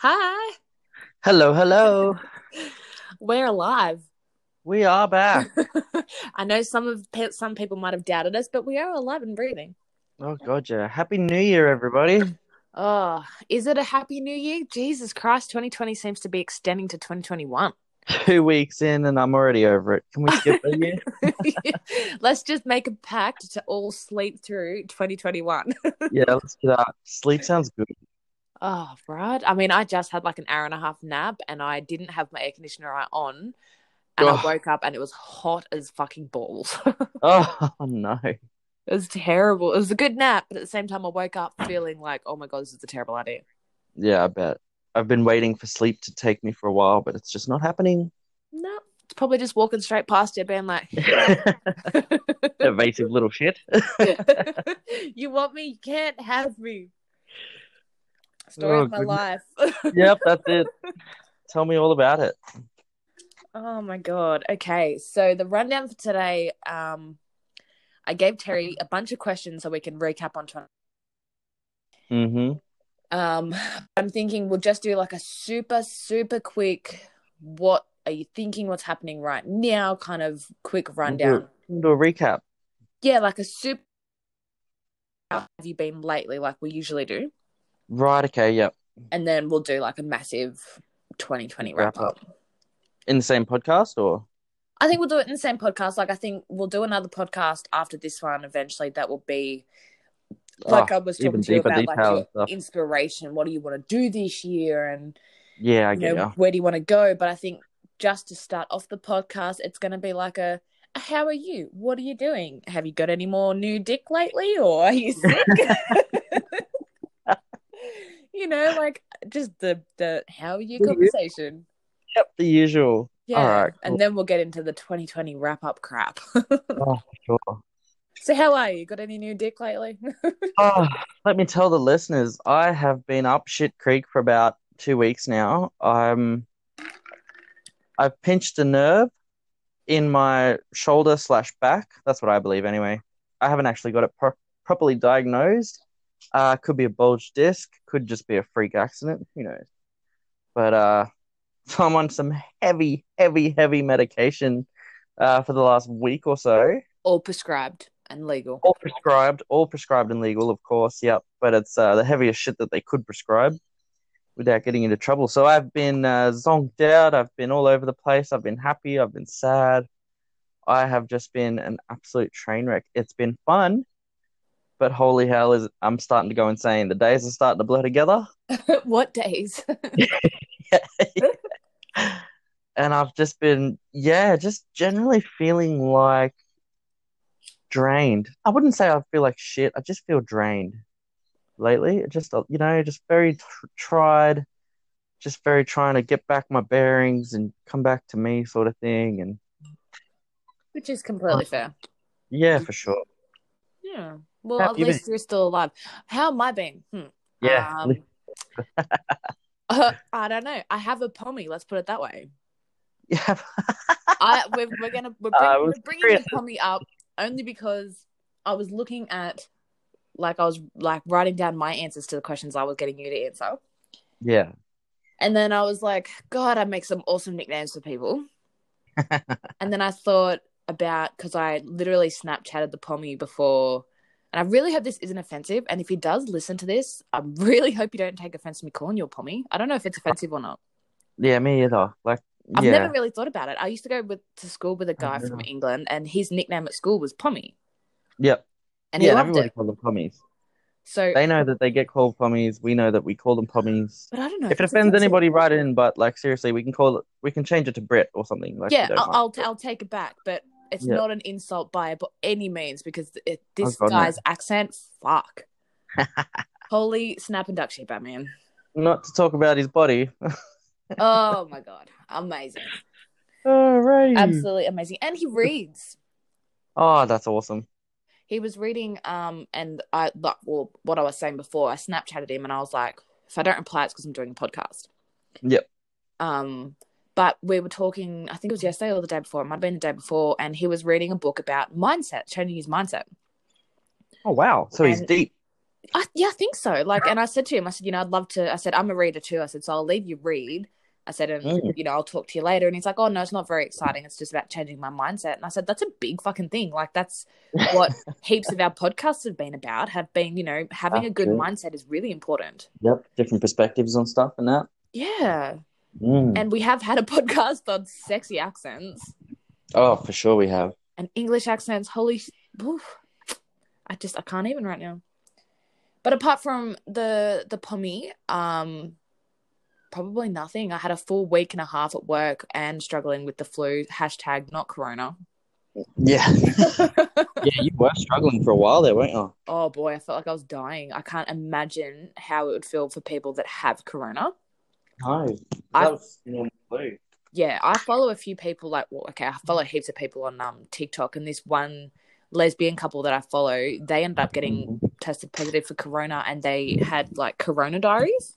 Hi, Hello, hello. we're alive. We are back. I know some of pe- some people might have doubted us, but we are alive and breathing. Oh god, yeah. Happy New Year, everybody. Oh, is it a happy new year? Jesus Christ, 2020 seems to be extending to 2021. Two weeks in and I'm already over it. Can we skip a year? Let's just make a pact to all sleep through 2021. yeah, let's get up. Sleep sounds good. Oh, right. I mean, I just had like an hour and a half nap and I didn't have my air conditioner on. And I Oh. woke up and it was hot as fucking balls. Oh no. It was terrible. It was a good nap, but at the same time, I woke up feeling like, oh my God, this is a terrible idea. Yeah, I bet. I've been waiting for sleep to take me for a while, but it's just not happening. No, it's probably just walking straight past you, being like, Evasive little shit. you want me? You can't have me. Story Oh, of my goodness. life. yep, that's it. Tell me all about it. oh my God. Okay. So the rundown for today, um, I gave Terry a bunch of questions so we can recap on 20. Mm-hmm. Um, I'm thinking we'll just do like a super, super quick what are you thinking, what's happening right now, kind of quick rundown. We'll do a recap. Yeah, like a super how have you been lately, like we usually do. Right, okay, yep. And then we'll do like a massive 2020 wrap Wrap up. In the same podcast or I think we'll do it in the same podcast. Like I think we'll do another podcast after this one eventually that will be like Oh, I was talking to you about like your stuff. inspiration. What do you want to do this year and Yeah, I you get know, ya. where do you want to go? But I think just to start off the podcast, it's going to be like a how are you? What are you doing? Have you got any more new dick lately, or are you sick? you know, like just the the how are you conversation. Yep, the usual. Yeah, All right, cool. and then we'll get into the 2020 wrap up crap. Oh, sure. so, how are you? Got any new dick lately? Oh, let me tell the listeners, I have been up shit creek for about two weeks now. I'm, I've pinched a nerve in my shoulder slash back. That's what I believe, anyway. I haven't actually got it pro- properly diagnosed. Uh, could be a bulge disc, could just be a freak accident. Who knows? But uh, I'm on some heavy, heavy, heavy medication uh, for the last week or so. All prescribed and legal. All prescribed, all prescribed and legal, of course. Yep, but it's uh, the heaviest shit that they could prescribe without getting into trouble. So I've been uh, zonked out. I've been all over the place. I've been happy. I've been sad. I have just been an absolute train wreck. It's been fun, but holy hell, is I'm starting to go insane. The days are starting to blur together, what days? and I've just been, yeah, just generally feeling like drained. I wouldn't say I feel like shit. I just feel drained lately. Just, uh, you know, just very tr- tried, just very trying to get back my bearings and come back to me, sort of thing. And Which is completely fair. yeah, for sure. Yeah. Well, How at least you're still alive. How am I being? Hmm. Yeah, Um, uh, I don't know. I have a pommy. Let's put it that way. yeah. I we're, we're gonna we're, Uh, bring, was we're bringing the pommy up only because I was looking at like I was like writing down my answers to the questions I was getting you to answer, yeah. and then I was like, God, I make some awesome nicknames for people. and then I thought about because I literally Snapchatted the pommy before. And I really hope this isn't offensive. And if he does listen to this, I really hope you don't take offense to me calling you a pommy. I don't know if it's offensive or not. Yeah, me either. Like, I've yeah. never really thought about it. I used to go with to school with a guy from England, and his nickname at school was Pommy, Yep. and he yeah, loved everybody it. calls them pommies. So, They know that they get called pommies. We know that we call them pommies. but I don't know If it offends offensive. anybody, write in. But like seriously, we can call it. We can change it to Brit or something. Like, Yeah, I'll. I'll I'll take it back, but it's Yeah. not an insult by b- any means because it, this Oh, God, no. guy's accent, fuck. Holy snap and duck shit, Batman! Not to talk about his body. Oh my god, amazing, Alright. absolutely amazing, and he reads. Oh, that's awesome. he was reading um and I like well what I was saying before, I Snapchatted him and I was like, if I don't reply, it's because I'm doing a podcast. Yep. Um but we were talking, I think it was yesterday or the day before, it might have been the day before, and he was reading a book about mindset, changing his mindset. Oh wow. So he's deep. I, yeah, I think so. Like, and I said to him, I said, you know, I'd love to. I said, I'm a reader too. I said, so I'll leave you read. I said, and Mm. you know, I'll talk to you later. And he's like, oh no, it's not very exciting. It's just about changing my mindset. And I said, that's a big fucking thing. Like, that's what heaps of our podcasts have been about. Have been, you know, having a good True. mindset is really important. Yep. Different perspectives on stuff and that. Yeah, Mm. and we have had a podcast on sexy accents Oh, for sure we have. and English accents. Holy, oof. I just I can't even right now. But apart from the the pommy, um, probably nothing. I had a full week and a half at work and struggling with the flu. Hashtag not corona. Yeah. yeah, you were struggling for a while there, weren't you? oh boy, I felt like I was dying. I can't imagine how it would feel for people that have corona. No. I- That was normal flu. Yeah, I follow a few people like well, okay, I follow heaps of people on um TikTok and this one lesbian couple that I follow, they ended up getting tested positive for corona and they had like corona diaries.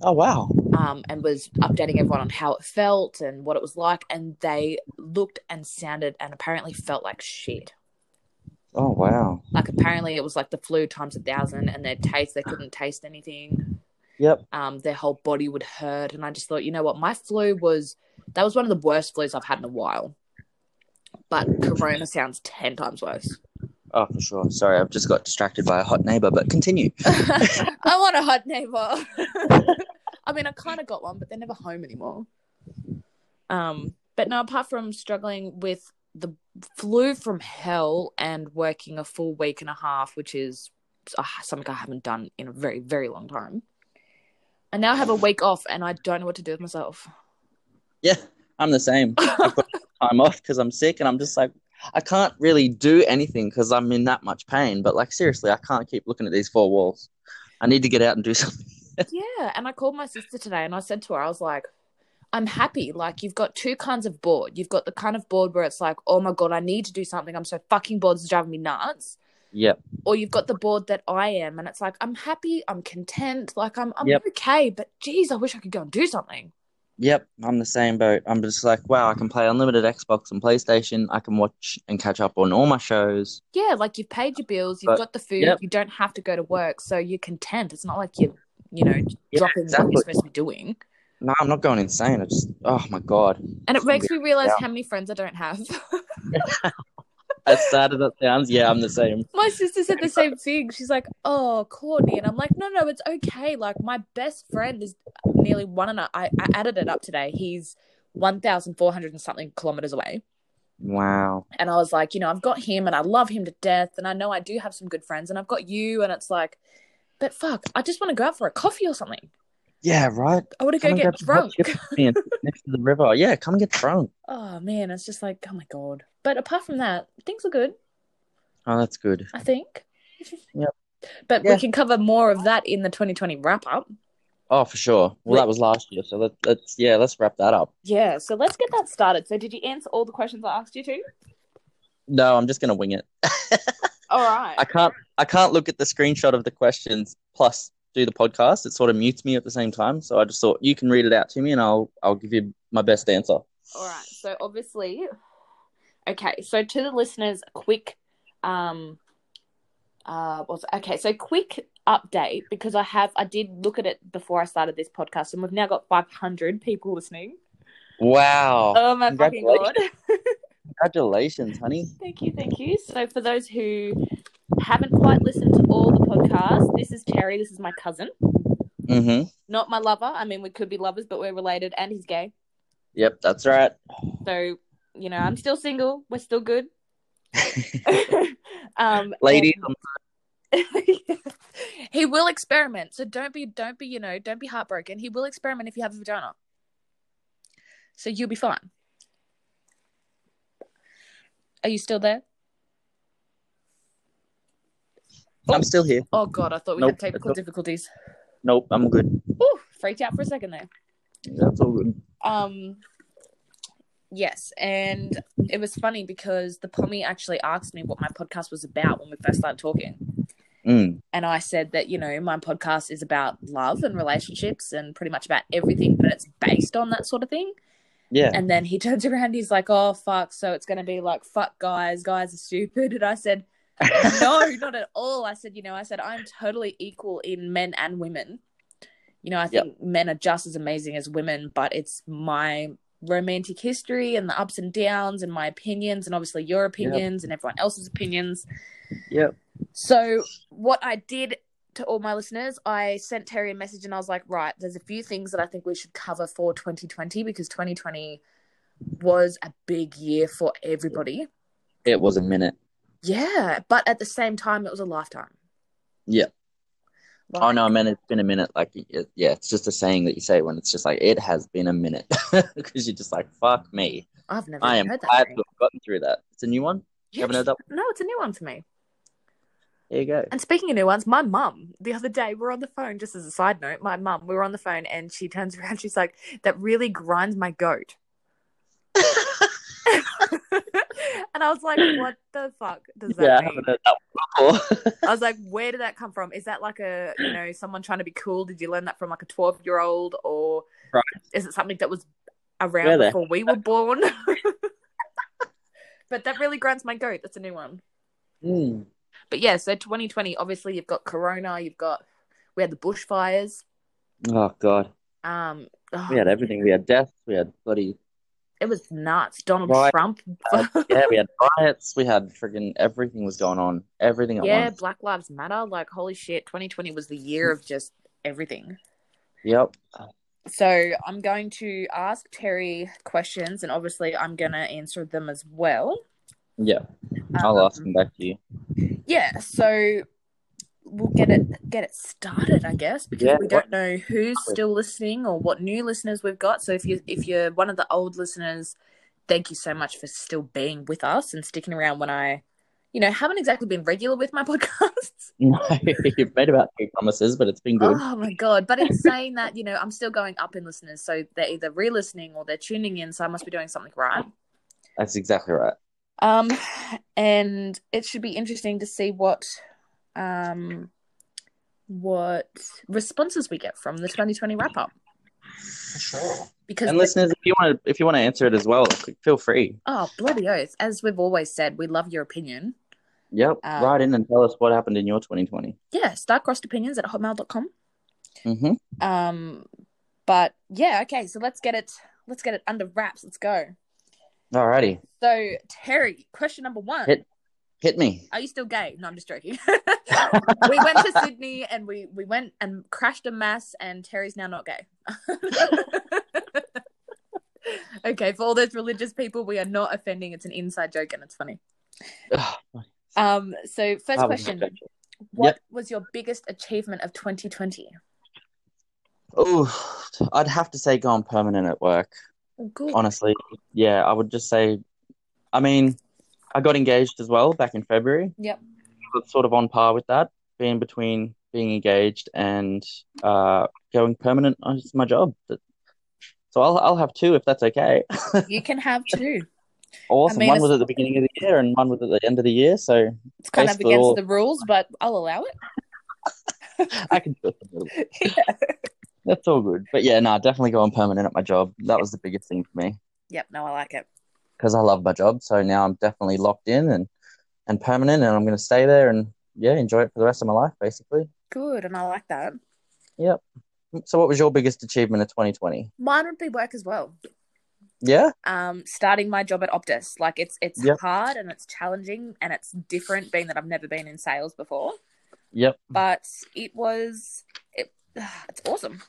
Oh wow. um, and was updating everyone on how it felt and what it was like. And they looked and sounded and apparently felt like shit. Oh wow. Like apparently it was like the flu times a thousand, and their taste they couldn't taste anything. Yep. Um, their whole body would hurt, and I just thought, you know what, my flu was that was one of the worst flus I've had in a while. But Corona sounds ten times worse. Oh, for sure. Sorry, I've just got distracted by a hot neighbor, but continue. I want a hot neighbor. I mean, I kind of got one, but they're never home anymore. Um, but no, apart from struggling with the flu from hell and working a full week and a half, which is uh, something I haven't done in a very, very long time. I now have a week off, and I don't know what to do with myself. Yeah, I'm the same. I've got time off because I'm sick, and I'm just like, I can't really do anything because I'm in that much pain. But like, seriously, I can't keep looking at these four walls. I need to get out and do something. Yeah, and I called my sister today and I said to her, I was like, I'm happy. Like, you've got two kinds of bored. You've got the kind of bored where it's like, oh my God, I need to do something. I'm so fucking bored, it's driving me nuts. Yep. Or you've got the bored that I am, and it's like, I'm happy, I'm content, like, I'm, I'm Yep. okay, but geez, I wish I could go and do something. Yep, I'm the same boat. I'm just like, wow, I can play unlimited Xbox and PlayStation. I can watch and catch up on all my shows. Yeah, like you've paid your bills, you've But- got the food, yep. you don't have to go to work, so you're content. It's not like you're, you know, Yeah, dropping what you're supposed to be doing. No, I'm not going insane. I just, oh my god. And it makes me realize Yeah. how many friends I don't have. As sad as that sounds, yeah, I'm the same. My sister said the same thing. She's like, "Oh, Courtney," and I'm like, "No, no, it's okay. Like, my best friend is nearly one and a, I, I added it up today. He's one thousand four hundred and something kilometers away." Wow. And I was like, you know, I've got him, and I love him to death, and I know I do have some good friends, and I've got you, and it's like, but fuck, I just want to go out for a coffee or something. Yeah, right. I want to go get drunk. chips with me and sit next to the river. Yeah, come and get drunk. Oh man, it's just like, oh my god. But apart from that, things are good. Oh, that's good. I think. Yep. But Yeah. we can cover more of that in the 2020 wrap up. Oh, for sure. Well, that was last year, so let, let's yeah, let's wrap that up. Yeah, so let's get that started. So, did you answer all the questions I asked you to? No, I'm just gonna wing it. All right. I can't I can't look at the screenshot of the questions plus do the podcast. It sort of mutes me at the same time. So I just thought you can read it out to me and I'll I'll give you my best answer. All right. So, obviously, okay. So, to the listeners, a quick, um, uh, what's okay? So, quick update because I have I did look at it before I started this podcast, and we've now got 500 people listening. Wow. Oh my fucking god! Congratulations, honey. Thank you, thank you. So, for those who haven't quite listened to all the podcasts, this is Terry. This is my cousin, Mm-hmm. not my lover. I mean, we could be lovers, but we're related, and he's gay. Yep, that's right. So, you know, I'm still single. We're still good. um, Ladies, and- he will experiment. So don't be, don't be, you know, don't be heartbroken. He will experiment if you have a vagina. So you'll be fine. Are you still there? I'm still here. Oh God, I thought we Nope. had technical difficulties. Nope, I'm good. Ooh, freaked out for a second there. That's all good. Um, yes, and it was funny because the pommy actually asked me what my podcast was about when we first started talking. Mm. and I said that you know my podcast is about love and relationships and pretty much about everything, but it's based on that sort of thing. Yeah. And then he turns around, he's like, "Oh fuck!" So it's going to be like, "Fuck guys, guys are stupid." And I said, no, not at all. I said, you know, I said I'm totally equal in men and women. You know, I Yep. think men are just as amazing as women, but it's my romantic history and the ups and downs and my opinions and obviously your opinions and everyone else's opinions. Yep. So what I did to all my listeners, I sent Terry a message and I was like, right, there's a few things that I think we should cover for 2020 because 2020 was a big year for everybody. It was a minute. Yeah, but at the same time, it was a lifetime. Yeah. Oh, like, Oh no, I mean it's been a minute. Like, it, yeah, it's just a saying that you say when it's just like it has been a minute because you're just like fuck me. I've never I am heard that. glad to have gotten through that. It's a new one. You haven't heard that? No, it's a new one for me. There you go. And speaking of new ones, my mum the other day we are on the phone. Just as a side note, my mum we were on the phone and she turns around. She's like, "That really grinds my goat." and I was like, "What the fuck does that yeah, I mean?" heard that before. I was like, "Where did that come from? Is that like a you know someone trying to be cool? Did you learn that from like a twelve year old, or Right. is it something that was around before we were born?" but that really grinds my goat. That's a new one. Hmm. But yeah, so 2020, obviously you've got Corona, you've got we had the bushfires. Oh god, Um, oh, we had everything. We had death. We had bloody it was nuts. Donald Right. Trump. yeah. We had riots. We had friggin' everything was going on. Everything yeah. Black Lives Matter. Like, holy shit, 2020 was the year of just everything. Yep. So I'm going to ask Terry questions, and obviously I'm gonna answer them as well. Yeah. I'll ask Um, them back to you. Yeah, so we'll get it get it started, I guess, because Yeah, we don't know who's still listening or what new listeners we've got. So if you if you're one of the old listeners, thank you so much for still being with us and sticking around when I, you know, haven't exactly been regular with my podcasts. No, you've made about two promises, but it's been good. Oh my god! But it's saying that you know I'm still going up in listeners, so they're either re-listening or they're tuning in. So I must be doing something right. That's exactly right. Um, and it should be interesting to see what, um, what responses we get from the 2020 wrap up. Sure. Because And listeners, if you want to, if you want to answer it as well, feel free. oh bloody oath! As we've always said, we love your opinion. Yep. Write in and tell us what happened in your 2020. Yeah, starcrossedopinions at hotmail.com. Mm-hmm. Um, but yeah, okay. So let's get it. Let's get it under wraps. Let's go. Alrighty. So Terry, question number one. Hit- Hit me. Are you still gay? No, I'm just joking. we went to Sydney and we we went and crashed a mass, and Terry's now not gay. okay, for all those religious people, we are not offending. It's an inside joke, and it's funny. Um. So first question. What was your biggest achievement of 2020? Oh, I'd have to say gone permanent at work. Oh, good. Honestly, yeah, I would just say. I mean, I got engaged as well back in February. Yep. It's sort of on par with that, being between being engaged and uh, going permanent on my job. So I'll I'll have two if that's okay. You can have two. awesome. mean, one was at the beginning of the year and one was at the end of the year. So It's kind of against all- the rules, but I'll allow it. I can do it. That's all good. But yeah, no, definitely going permanent at my job. That was the biggest thing for me Yep. No, I like it. Because I love my job. So now I'm definitely locked in and and permanent, and I'm going to stay there and yeah, enjoy it for the rest of my life, basically. Good, and I like that. Yep. So, what was your biggest achievement of 2020? Mine would be work as well. Yeah. um starting my job at Optus. Like it's it's Yep. hard and it's challenging and it's different being that I've never been in sales before. Yep. But it was it it's awesome.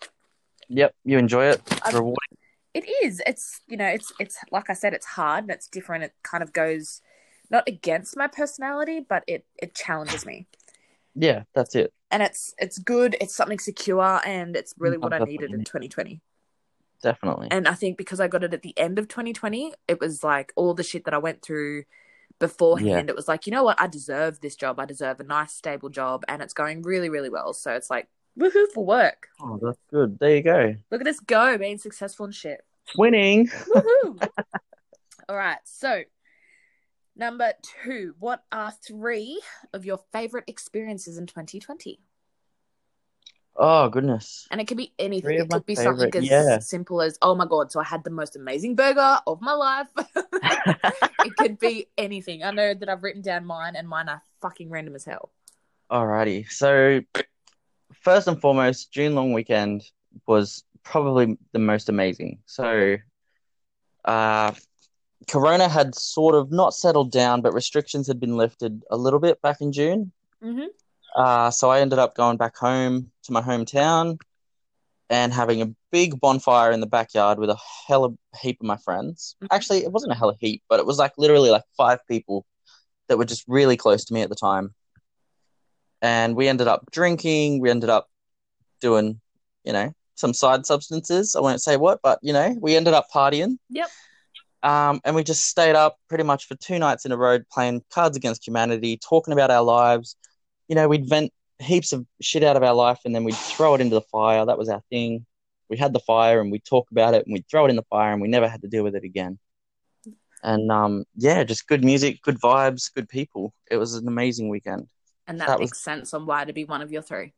Yep. You enjoy it. It's I've- rewarding. It is. It's you know, it's it's like I said, it's hard and it's different. It kind of goes not against my personality, but it it challenges me. Yeah, that's it. And it's it's good, it's something secure and it's really mm, what I needed in 2020. Definitely. And I think because I got it at the end of 2020, it was like all the shit that I went through beforehand. It was like, you know what? I deserve this job. I deserve a nice, stable job. And it's going really, really well. So it's like, woohoo for work. Oh, that's good. There you go. Look at us go, being successful and shit. Winning. Woohoo. all right. So, number two, what are three of your favorite experiences in 2020? Oh goodness. And it could be anything. It could be something as yeah. simple as, oh my God, so I had the most amazing burger of my life. it could be anything. I know that I've written down mine, and mine are fucking random as hell. Alrighty. So first and foremost, June long weekend was probably the most amazing. So uh Corona had sort of not settled down, but restrictions had been lifted a little bit back in June. Mm-hmm. Uh, so I ended up going back home to my hometown and having a big bonfire in the backyard with a hell of a heap of my friends. Mhm. Actually, it wasn't a hell of a heap, but it was like literally like five people that were just really close to me at the time. And we ended up drinking, we ended up doing, you know, some side substances. I won't say what, but you know, we ended up partying. Yep. Um, and we just stayed up pretty much for two nights in a row playing Cards Against Humanity, talking about our lives. You know, we'd vent heaps of shit out of our life and then we'd throw it into the fire. That was our thing. We had the fire and we'd talk about it and we'd throw it in the fire and we never had to deal with it again. And um, yeah, just good music, good vibes, good people. It was an amazing weekend. And that, That makes was- sense on why to be one of your three.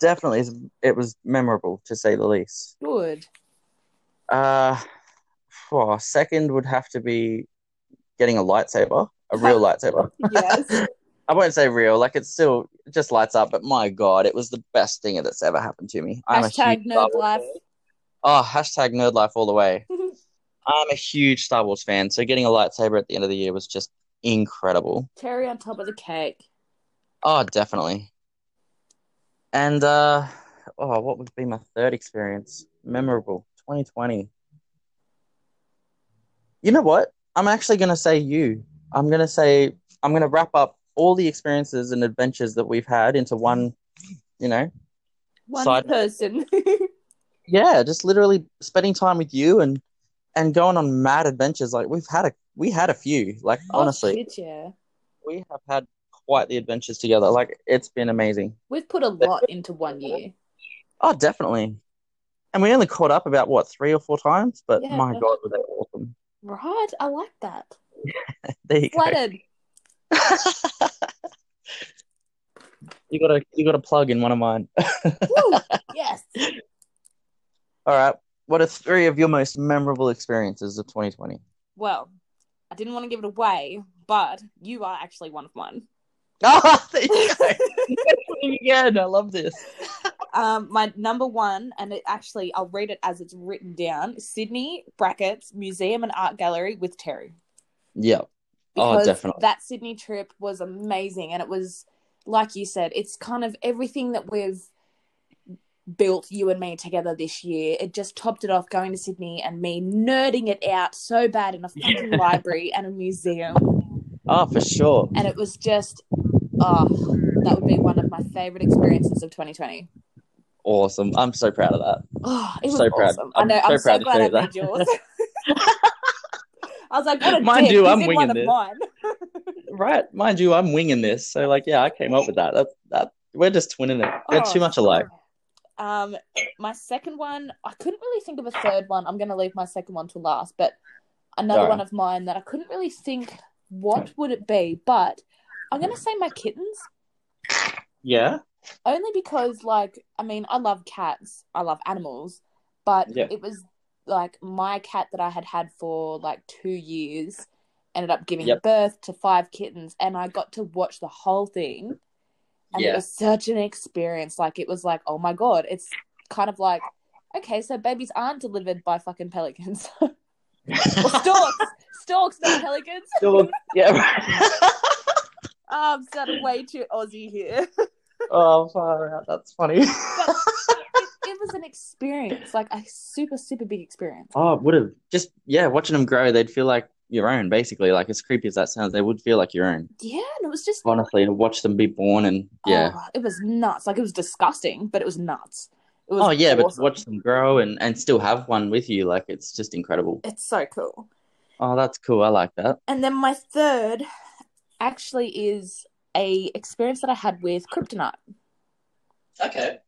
Definitely, it was memorable to say the least. Good. Uh, oh, second would have to be getting a lightsaber, a real lightsaber. Yes. I won't say real, like it still just lights up, but my god, it was the best thing that's ever happened to me. I'm Hashtag nerd life. fan. Oh, hashtag nerd life all the way. I'm a huge Star Wars fan, so getting a lightsaber at the end of the year was just incredible. Cherry on top of the cake. Oh, definitely. And uh oh, what would be my third experience? Memorable. 2020. You know what? I'm actually gonna say you. I'm gonna say I'm gonna wrap up all the experiences and adventures that we've had into one, you know. One Side- person. Yeah, just literally spending time with you and and going on mad adventures. Like we've had a we had a few. Like Oh, honestly, shit, yeah. we have had quite the adventures together. Like it's been amazing. We've put a lot into one year. Oh, definitely. And we only caught up about what three or four times, but Yeah. my god, were they awesome! Right? I like that. There you go. You got a you got a plug in one of mine. Woo! Yes. All right. What are three of your most memorable experiences of 2020? Well, I didn't want to give it away, but you are actually one of mine. Oh, there you go. Again, I love this. um, my number one, and it actually, I'll read it as it's written down Sydney brackets Museum and Art Gallery with Terry. Yeah. Oh, definitely. That Sydney trip was amazing. And it was, like you said, it's kind of everything that we've built, you and me, together this year. It just topped it off going to Sydney and me nerding it out so bad in a fucking library and a museum. Oh, for sure. And it was just, oh, that would be one of my favorite experiences of 2020. Awesome. I'm so proud of that. Oh, it was So proud. awesome. I I'm know. so I'm so, glad I that. made yours. I was like, what a Mind dick. you, He's I'm winging this. Right. Mind you, I'm winging this. So, like, yeah, I came up with that. That, that We're just twinning it. We're Oh, too much alike. Um, my second one, I couldn't really think of a third one. I'm going to leave my second one to last, but another Alright. one of mine that I couldn't really think what would it be, but I'm going to say my kittens. Yeah. only because like i mean i love cats i love animals but Yeah. it was like my cat that i had had for like two years ended up giving Yep. birth to five kittens and i got to watch the whole thing and Yeah. it was such an experience like it was like oh my god it's kind of like okay so babies aren't delivered by fucking pelicans or storks storks not pelicans Sure. yeah. Um, oh, i'm sounding way too aussie here oh, far out. That's funny. it, it was an experience, like a super, super big experience. oh, would have just yeah, watching them grow, they'd feel like your own, basically. Like as creepy as that sounds, they would feel like your own. Yeah, and it was just Honestly, to watch them be born and yeah. oh, it was nuts. Like it was disgusting, but it was nuts. It was Oh, yeah, but to watch them grow and and still have one with you, like it's just incredible. it's so cool. Oh, that's cool. I like that. And then my third actually is a experience that I had with kryptonite. Okay.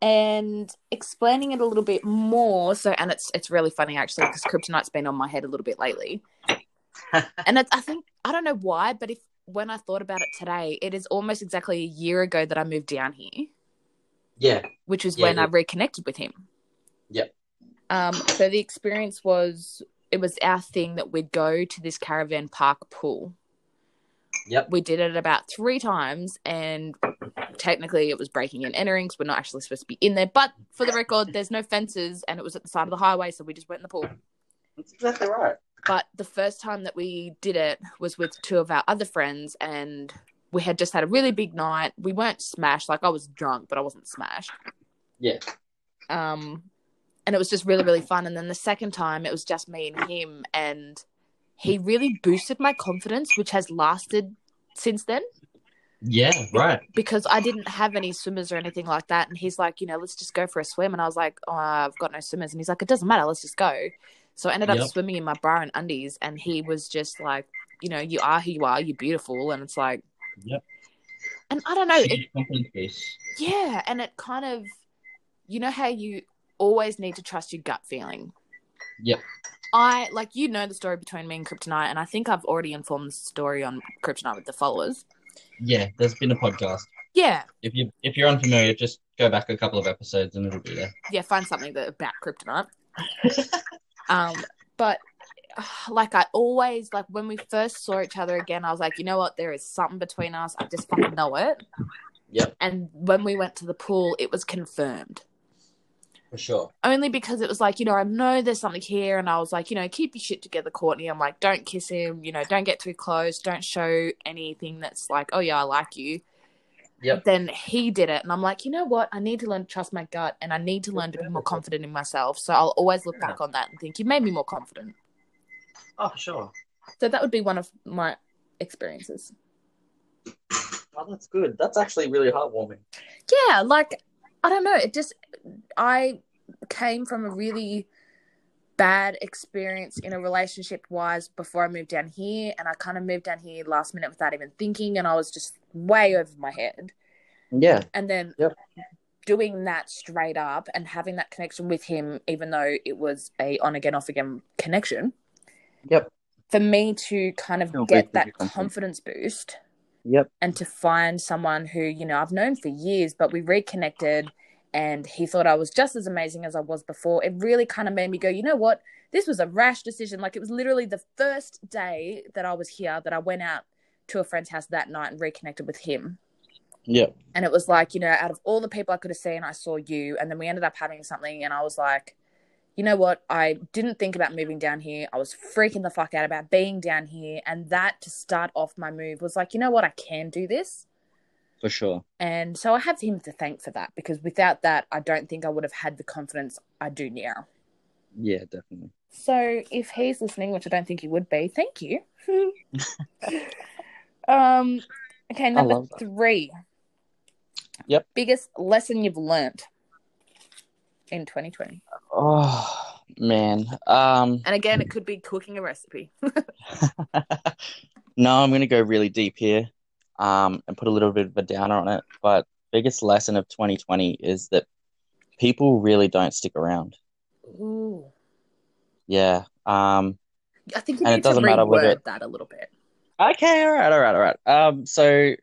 and explaining it a little bit more so and it's it's really funny actually because kryptonite's been on my head a little bit lately and i think i don't know why but if when i thought about it today it is almost exactly a year ago that i moved down here Yeah. which is Yeah, when I reconnected with him. Yep. Um, so the experience was it was our thing that we'd go to this caravan park pool. Yep. We did it about three times, and technically it was breaking and entering. 'cause we're not actually supposed to be in there. But for the record, there's no fences, and it was at the side of the highway, so we just went in the pool. That's exactly right. But the first time that we did it was with two of our other friends, and we had just had a really big night. We weren't smashed, like I was drunk, but I wasn't smashed. Yeah. Um, and it was just really, really fun. And then the second time, it was just me and him, and he really boosted my confidence, which has lasted since then Yeah, right. because I didn't have any swimmers or anything like that. And he's like, you know, let's just go for a swim. And I was like, oh, I've got no swimmers. And he's like, it doesn't matter. Let's just go. So I ended up Yep. swimming in my bra and undies. And he was just like, you know, you are who you are. You're beautiful. And it's like, Yep. and I don't know. It, Huge confidence boost. yeah. And it kind of, you know, how you always need to trust your gut feeling. Yep. I like you know the story between me and Kryptonite, and I think I've already informed the story on Kryptonite with the followers. Yeah, there's been a podcast. Yeah, If you if you're unfamiliar, just go back a couple of episodes and it'll be there. yeah, find something that about Kryptonite. um, but like I always like when we first saw each other again, I was like, you know what, there is something between us. I just fucking know it. Yep. And when we went to the pool, it was confirmed. For sure. Only because it was like, you know, I know there's something here, and I was like, you know, keep your shit together, Courtney. I'm like, don't kiss him, you know, don't get too close, don't show anything that's like, oh yeah, I like you. Yep. Then he did it, and I'm like, you know what? I need to learn to trust my gut, and I need to learn to be more confident in myself. So I'll always look back on that and think you made me more confident. Oh, for sure. So that would be one of my experiences. Oh, that's good. That's actually really heartwarming. Yeah, like I don't know. It just I came from a really bad experience in a relationship wise before I moved down here, and I kind of moved down here last minute without even thinking, and I was just way over my head. Yeah. And then Yep. doing that straight up and having that connection with him, even though it was a on again off again connection, Yep. for me to kind of Feel get that confidence boost Yep. and to find someone who you know I've known for years, but we reconnected, and he thought I was just as amazing as I was before. It really kind of made me go, you know what? This was a rash decision. Like it was literally the first day that I was here that I went out to a friend's house that night and reconnected with him. Yep. And it was like, you know, out of all the people I could have seen, I saw you. And then we ended up having something, and I was like, you know what? I didn't think about moving down here. I was freaking the fuck out about being down here. And that to start off my move was like, you know what? I can do this. For sure. And so I have him to thank for that because without that, I don't think I would have had the confidence I do now. Yeah, definitely. So if he's listening, which I don't think he would be, thank you. um, okay, number three. Yep. Biggest lesson you've learned in 2020. Oh man. Um. And again, it could be cooking a recipe. no, I'm gonna go really deep here, um, and put a little bit of a downer on it. But biggest lesson of 2020 is that people really don't stick around. Ooh. Yeah. Um. I think you it need to doesn't matter reword whether- that a little bit. Okay. All right. All right. All right. Um. So,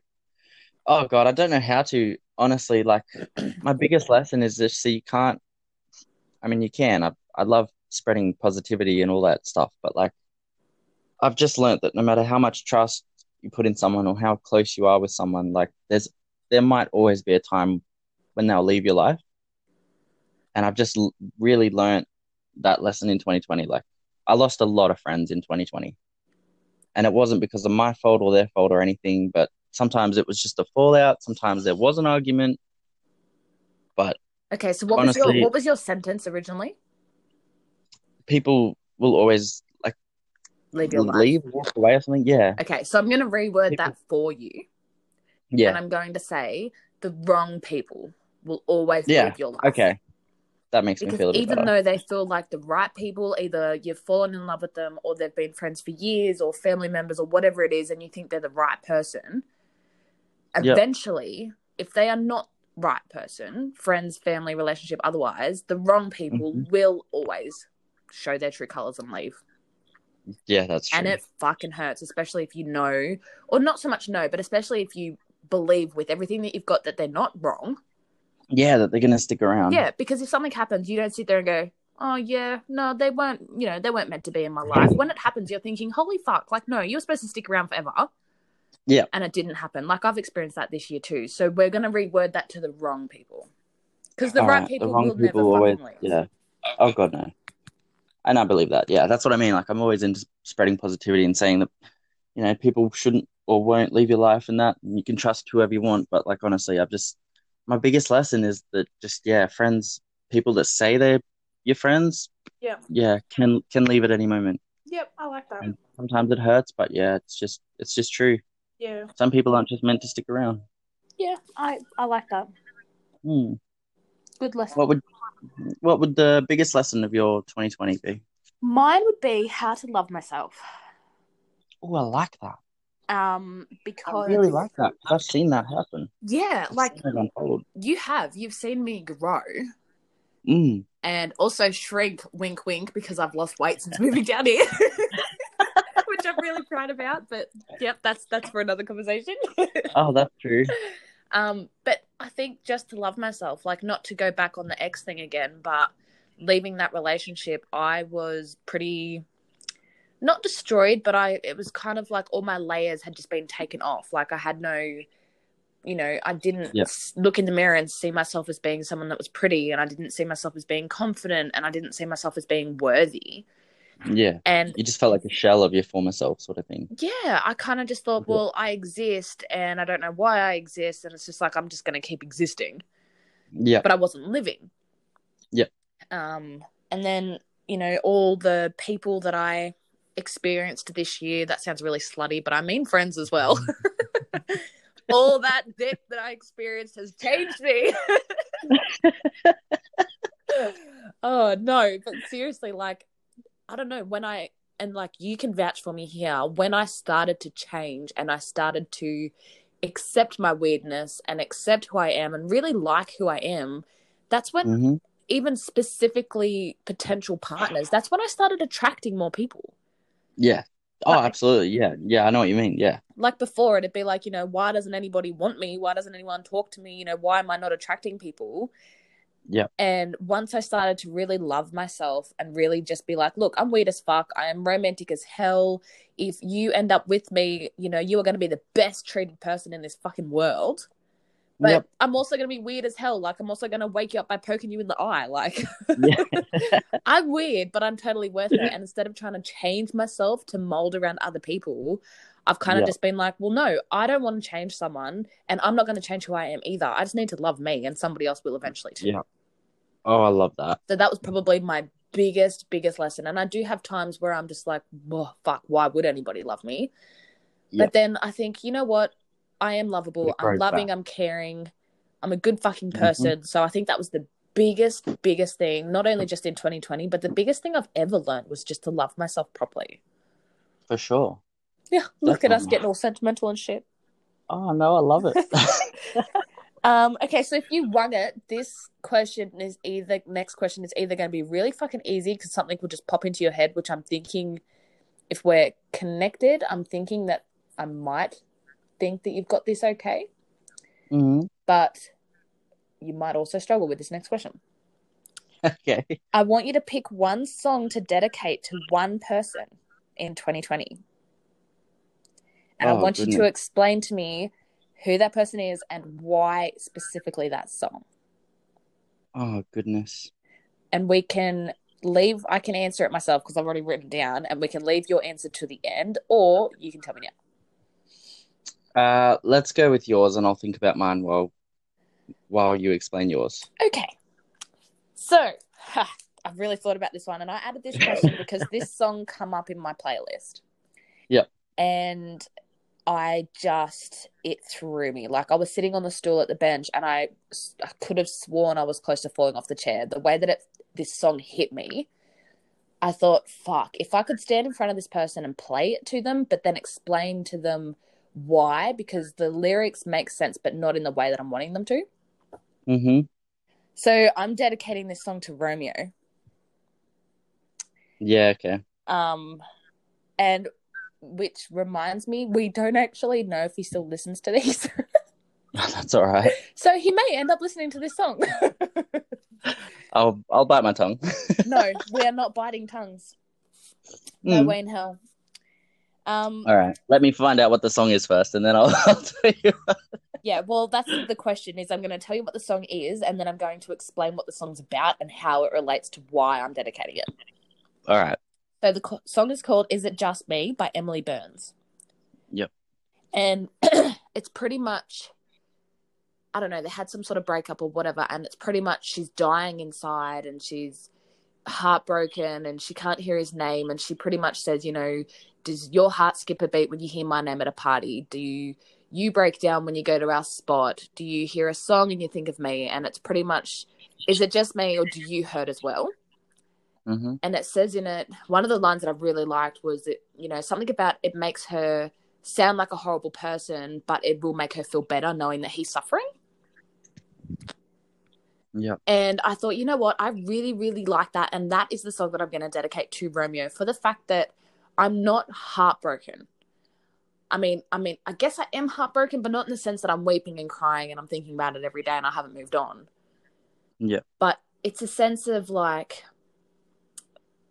oh god, I don't know how to honestly. Like, my biggest lesson is just so you can't. I mean, you can. I I love spreading positivity and all that stuff, but like, I've just learned that no matter how much trust you put in someone or how close you are with someone, like, there's there might always be a time when they'll leave your life, and I've just l- really learned that lesson in 2020. Like, I lost a lot of friends in 2020, and it wasn't because of my fault or their fault or anything, but sometimes it was just a fallout. Sometimes there was an argument, but Okay, so what was your what was your sentence originally? people will always like Leave your life. leave, walk away or something. Yeah, Okay, so I'm going to reword People- that for you. Yeah. And I'm going to say the wrong people will always Yeah, leave your life. okay. That makes me feel a bit even better. though they feel like the right people, either you've fallen in love with them or they've been friends for years or family members or whatever it is, and you think they're the right person, Yep. eventually, if they are not right person, friends, family, relationship, otherwise, the wrong people Mhm. will always show their true colors and leave. yeah, that's true. and it fucking hurts, especially if you know, or not so much know, but especially if you believe with everything that you've got that they're not wrong. Yeah, that they're gonna stick around. Yeah, because if something happens, you don't sit there and go, "Oh yeah, no, they weren't. You know, they weren't meant to be in my life." When it happens, you're thinking, "Holy fuck!" Like, no, you're supposed to stick around forever. Yeah. and it didn't happen. Like I've experienced that this year too. So we're gonna reword that to the wrong people, because the All right right, people the wrong will people never always, fucking leave. yeah. Oh god, no. And I believe that. Yeah, that's what I mean. Like I'm always into spreading positivity and saying that, you know, people shouldn't or won't leave your life and that and you can trust whoever you want. But like honestly, I've just my biggest lesson is that just yeah, friends, people that say they're your friends, Yeah. yeah, can can leave at any moment. Yep, I like that. And sometimes it hurts, but yeah, it's just it's just true. Yeah, Some people aren't just meant to stick around. yeah, I I like that. Hmm. Good lesson. What would what would the biggest lesson of your 2020 be? Mine would be how to love myself. Oh, I like that. Um, because I really like that. I've seen that happen. yeah, I've like seen it unfold. you have, you've seen me grow Mm. and also shrink. Wink, wink, because I've lost weight since moving down here. Which I'm really proud about, but yep, that's that's for another conversation. Oh, that's true. Um, but I think just to love myself, like not to go back on the ex thing again, but leaving that relationship, I was pretty not destroyed, but I it was kind of like all my layers had just been taken off. Like I had no, you know, I didn't Yeah. look in the mirror and see myself as being someone that was pretty, and I didn't see myself as being confident, and I didn't see myself as being worthy. Yeah. And You just felt like a shell of your former self, sort of thing. yeah, I kind of just thought, Yeah. well, I exist, and I don't know why I exist, and it's just like I'm just going to keep existing. Yeah. but I wasn't living. Yeah. Um, and then you know all the people that I experienced this year. That sounds really slutty, but I mean friends as well. all that dick that I experienced has changed me. oh no, but seriously, like I don't know when I and like you can vouch for me here when I started to change and I started to accept my weirdness and accept who I am and really like who I am, that's when hmm even specifically potential partners, that's when I started attracting more people. Yeah. Oh, Like- absolutely. Yeah. Yeah. I know what you mean. Yeah. Like before, it'd be like, you know, why doesn't anybody want me? Why doesn't anyone talk to me? You know, why am I not attracting people? Yeah. And once I started to really love myself and really just be like, look, I'm weird as fuck. I am romantic as hell. If you end up with me, you know, you are going to be the best treated person in this fucking world. But Yep. I'm also going to be weird as hell. Like, I'm also going to wake you up by poking you in the eye. Like, I'm weird, but I'm totally worth it. And instead of trying to change myself to mold around other people, I've kind of Yeah. just been like, well, no, I don't want to change someone, and I'm not going to change who I am either. I just need to love me, and somebody else will eventually too. Yeah. Oh, I love that. So that was probably my biggest, biggest lesson. And I do have times where I'm just like, oh, fuck, why would anybody love me? Yeah. But then I think, you know what? I am lovable. I'm loving. back. I'm caring. I'm a good fucking Mhm. person. So I think that was the biggest, biggest thing, not only just in 2020, but the biggest thing I've ever learned was just to love myself properly. For sure. Yeah. Look at us getting all sentimental and shit. Oh, no, I love it. Um, okay, so if you won it, this question is either next question is either going to be really fucking easy because something will just pop into your head, which I'm thinking if we're connected, I'm thinking that I might think that you've got this okay, hmm but you might also struggle with this next question. Okay. I want you to pick one song to dedicate to one person in 2020. And I Oh, want you to explain to me who that person is and why specifically that song. Oh, goodness. and we can leave i can answer it myself because i've already written it down and we can leave your answer to the end or you can tell me now Uh, let's go with yours, and I'll think about mine while while you explain yours. okay so ha, i've really thought about this one and i added this question because this song come up in my playlist Yep. and i just it threw me like i was sitting on the stool at the bench and i, I could have sworn i was close to falling off the chair the way that it this song hit me I thought, fuck, if I could stand in front of this person and play it to them, but then explain to them why, because the lyrics make sense, but not in the way that I'm wanting them to. hmm So I'm dedicating this song to Romeo. Yeah, okay. Um, and which reminds me, we don't actually know if he still listens to these. That's all right. So he may end up listening to this song. I'll I'll bite my tongue. no, we are not biting tongues. No Mm. way in hell. Um, All right. Let me find out what the song is first, and then I'll, I'll tell you. yeah, well, that's the question. Is I'm going to tell you what the song is, and then I'm going to explain what the song's about and how it relates to why I'm dedicating it. All right. So the co- song is called "Is It Just Me" by Emily Burns. Yep. And it's pretty much, I don't know, they had some sort of breakup or whatever, and it's pretty much she's dying inside and she's heartbroken and she can't hear his name, and she pretty much says, you know, does your heart skip a beat when you hear my name at a party? Do you you break down when you go to our spot? Do you hear a song and you think of me? And it's pretty much, is it just me or do you hurt as well? Mm-hmm. and it says in it one of the lines that I really liked was that you know something about it makes her sound like a horrible person, but it will make her feel better knowing that he's suffering. Yeah. And I thought, you know what, I really, really like that, and that is the song that I'm going to dedicate to Romeo for the fact that I'm not heartbroken. I mean, I mean, I guess I am heartbroken, but not in the sense that I'm weeping and crying and I'm thinking about it every day and I haven't moved on. Yeah. But it's a sense of like,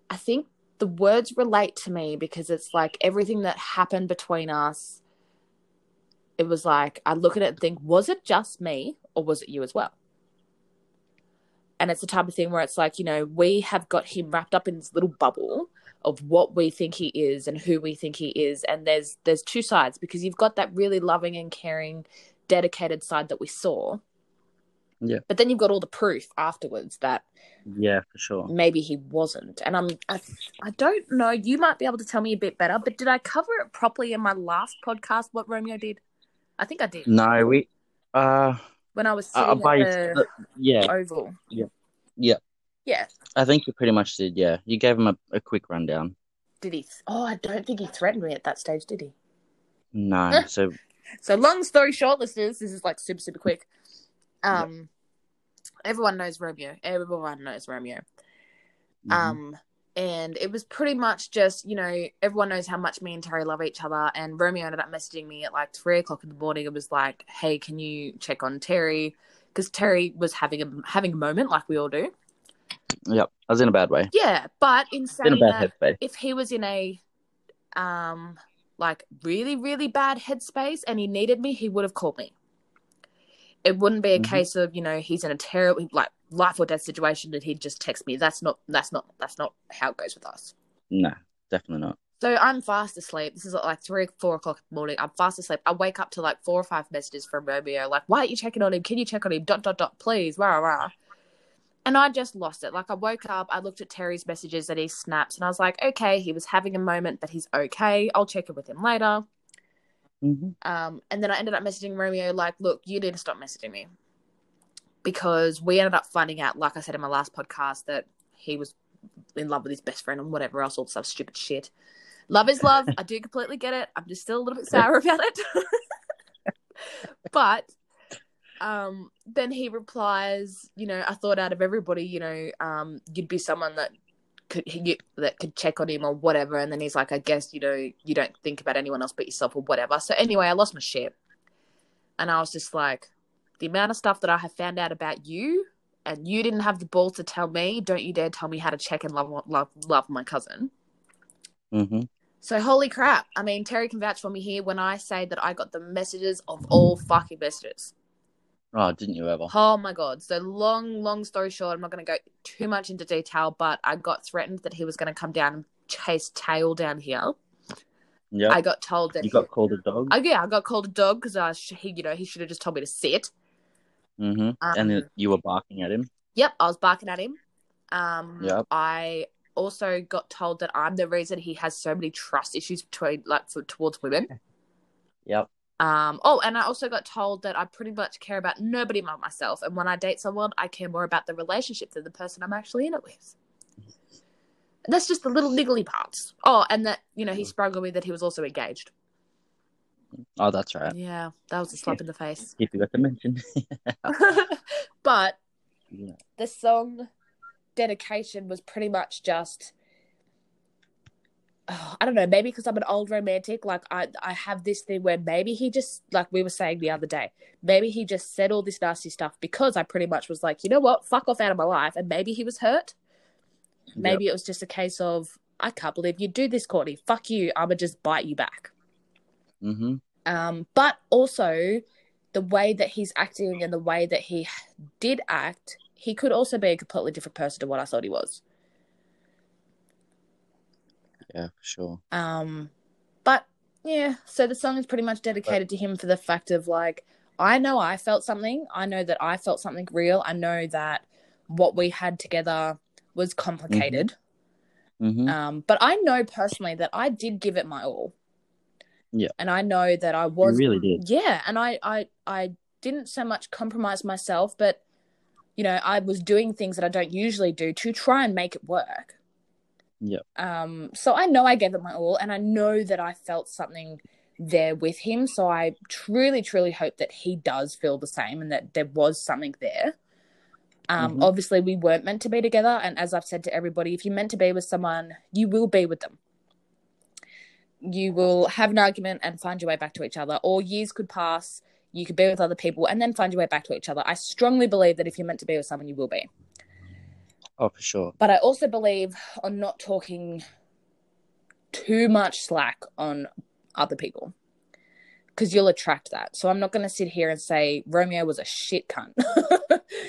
I think the words relate to me because it's like everything that happened between us. It was like, I look at it and think, was it just me or was it you as well? And it's the type of thing where it's like, you know, we have got him wrapped up in this little bubble of what we think he is and who we think he is. And there's there's two sides because you've got that really loving and caring, dedicated side that we saw. Yeah. But then you've got all the proof afterwards that Yeah, for sure. maybe he wasn't. And I'm I, I don't know. You might be able to tell me a bit better. But did I cover it properly in my last podcast? What Romeo did? I think I did No, we. Uh, when I was uh, sitting by at the yeah, oval. Yeah. Yeah. I think you pretty much did. Yeah, you gave him a, a quick rundown. Did he? Oh, I don't think he threatened me at that stage, did he? No, so So long story short, listeners, this is like super super quick. Um, everyone knows Romeo. Everyone knows Romeo. mhm. Um, and it was pretty much just you know everyone knows how much me and Terry love each other. And Romeo ended up messaging me at like three o'clock in the morning. It was like, hey, can you check on Terry? Because Terry was having a having a moment like we all do. yep, I was in a bad way. Yeah, but in In saying bad that, headspace. if he was in a um like really really bad headspace and he needed me he would have called me it wouldn't be a Mhm. case of you know he's in a terrible like life or death situation that he'd just text me that's not that's not that's not how it goes with us No, definitely not. so i'm fast asleep this is at like three four o'clock in the morning i'm fast asleep i wake up to like four or five messages from romeo like why aren't you checking on him can you check on him dot dot dot please rah rah and I just lost it. Like I woke up, I looked at Terry's messages and he snaps, and I was like, okay, he was having a moment, but he's okay. I'll check in with him later. Hmm Um, and then I ended up messaging Romeo, like, look, you need to stop messaging me. Because we ended up finding out, like I said in my last podcast, that he was in love with his best friend and whatever else, all stuff, stupid shit. Love is love. I do completely get it. I'm just still a little bit sour about it. but um, then he replies, you know, I thought out of everybody, you know, um, you'd be someone that could you, that could check on him or whatever. And then he's like, I guess you know you don't think about anyone else but yourself or whatever. So anyway, I lost my shit, and I was just like, the amount of stuff that I have found out about you, and you didn't have the balls to tell me. Don't you dare tell me how to check and love love love my cousin. hmm So holy crap! I mean, Terry can vouch for me here when I say that I got the messages of all fucking messages. Oh, didn't you ever? Oh my god. So long, long story short, I'm not going to go too much into detail, but I got threatened that he was going to come down and chase tail down here. Yeah. I got told that You he- got called a dog. Oh yeah, I got called a dog because I, he, you know, he should have just told me to sit. hmm Um, and you were barking at him. Yep, I was barking at him. Um, Yep. I also got told that I'm the reason he has so many trust issues between, like, for, towards women. Yep. Um, oh, and I also got told that I pretty much care about nobody but myself, and when I date someone, I care more about the relationship than the person I'm actually in it with. That's just the little niggly parts. Oh, and that you know he sprung on me that he was also engaged. Oh, that's right. Yeah, that was a slap in the face. You forgot to mention. but yeah. the song dedication was pretty much just oh, I don't know, maybe because I'm an old romantic, like I I have this thing where maybe he just like we were saying the other day, maybe he just said all this nasty stuff because I pretty much was like, you know what, fuck off out of my life, and maybe he was hurt. Maybe it was just a case of I can't believe you do this, Courtney. Fuck you. I'ma just bite you back. Mm-hmm. Um, but also the way that he's acting and the way that he did act, he could also be a completely different person to what I thought he was. Yeah, for sure. Um, but yeah, so the song is pretty much dedicated to him for the fact of like, I know I felt something. I know that I felt something real. I know that what we had together was complicated. Mm-hmm. Um, but I know personally that I did give it my all. Yeah. And I know that I You was really did. yeah, and I I I didn't so much compromise myself, but you know, I was doing things that I don't usually do to try and make it work. Yep. Um, so I know I gave it my all, and I know that I felt something there with him. So I truly, truly hope that he does feel the same, and that there was something there. Um, Mhm. obviously we weren't meant to be together, and as I've said to everybody, if you're meant to be with someone, you will be with them. You will have an argument and find your way back to each other, or years could pass. You could be with other people and then find your way back to each other. I strongly believe that if you're meant to be with someone, you will be. Oh, for sure. But I also believe on not talking too much slack on other people because you'll attract that. So I'm not going to sit here and say Romeo was a shit cunt.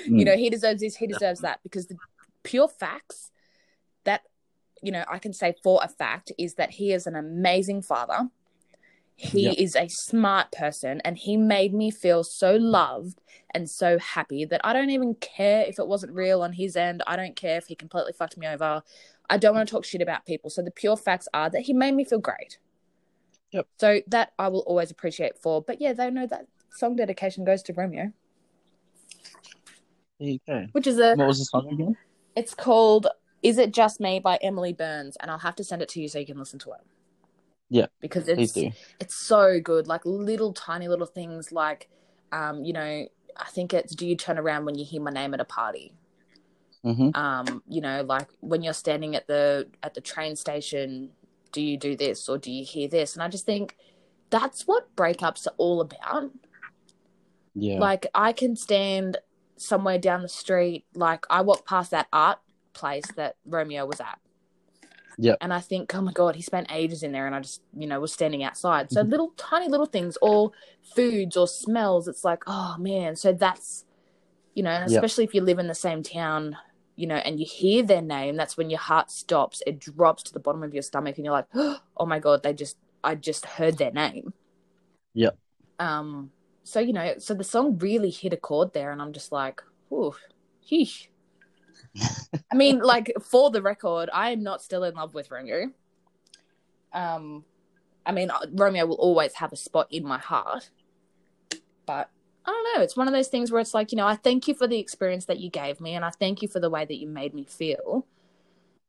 you Mm. know, he deserves this, he deserves that because the pure facts that, you know, I can say for a fact is that he is an amazing father. He Yep. is a smart person and he made me feel so loved and so happy that I don't even care if it wasn't real on his end. I don't care if he completely fucked me over. I don't want to talk shit about people. So the pure facts are that he made me feel great. Yep. So that I will always appreciate for. But yeah, they know that song dedication goes to Romeo, There you go. which is a What was the song again? it's called Is It Just Me by Emily Burns and I'll have to send it to you so you can listen to it. Yeah, Because it's it's so good. Like little tiny little things like um, you know, I think it's do you turn around when you hear my name at a party? Mm-hmm. um you know like when you're standing at the at the train station do you do this or do you hear this and i just think that's what breakups are all about Yeah. like i can stand somewhere down the street like i walk past that art place that romeo was at Yep. and i think oh my god he spent ages in there and i just you know was standing outside so Mhm. little tiny little things or foods or smells it's like oh man so that's you know and Yep. especially if you live in the same town you know and you hear their name that's when your heart stops it drops to the bottom of your stomach and you're like oh my god they just i just heard their name Yep. um so you know so the song really hit a chord there and i'm just like ooh sheesh i mean like for the record i am not still in love with romeo. Um i mean romeo will always have a spot in my heart but i don't know. It's one of those things where it's like you know i thank you for the experience that you gave me and i thank you for the way that you made me feel.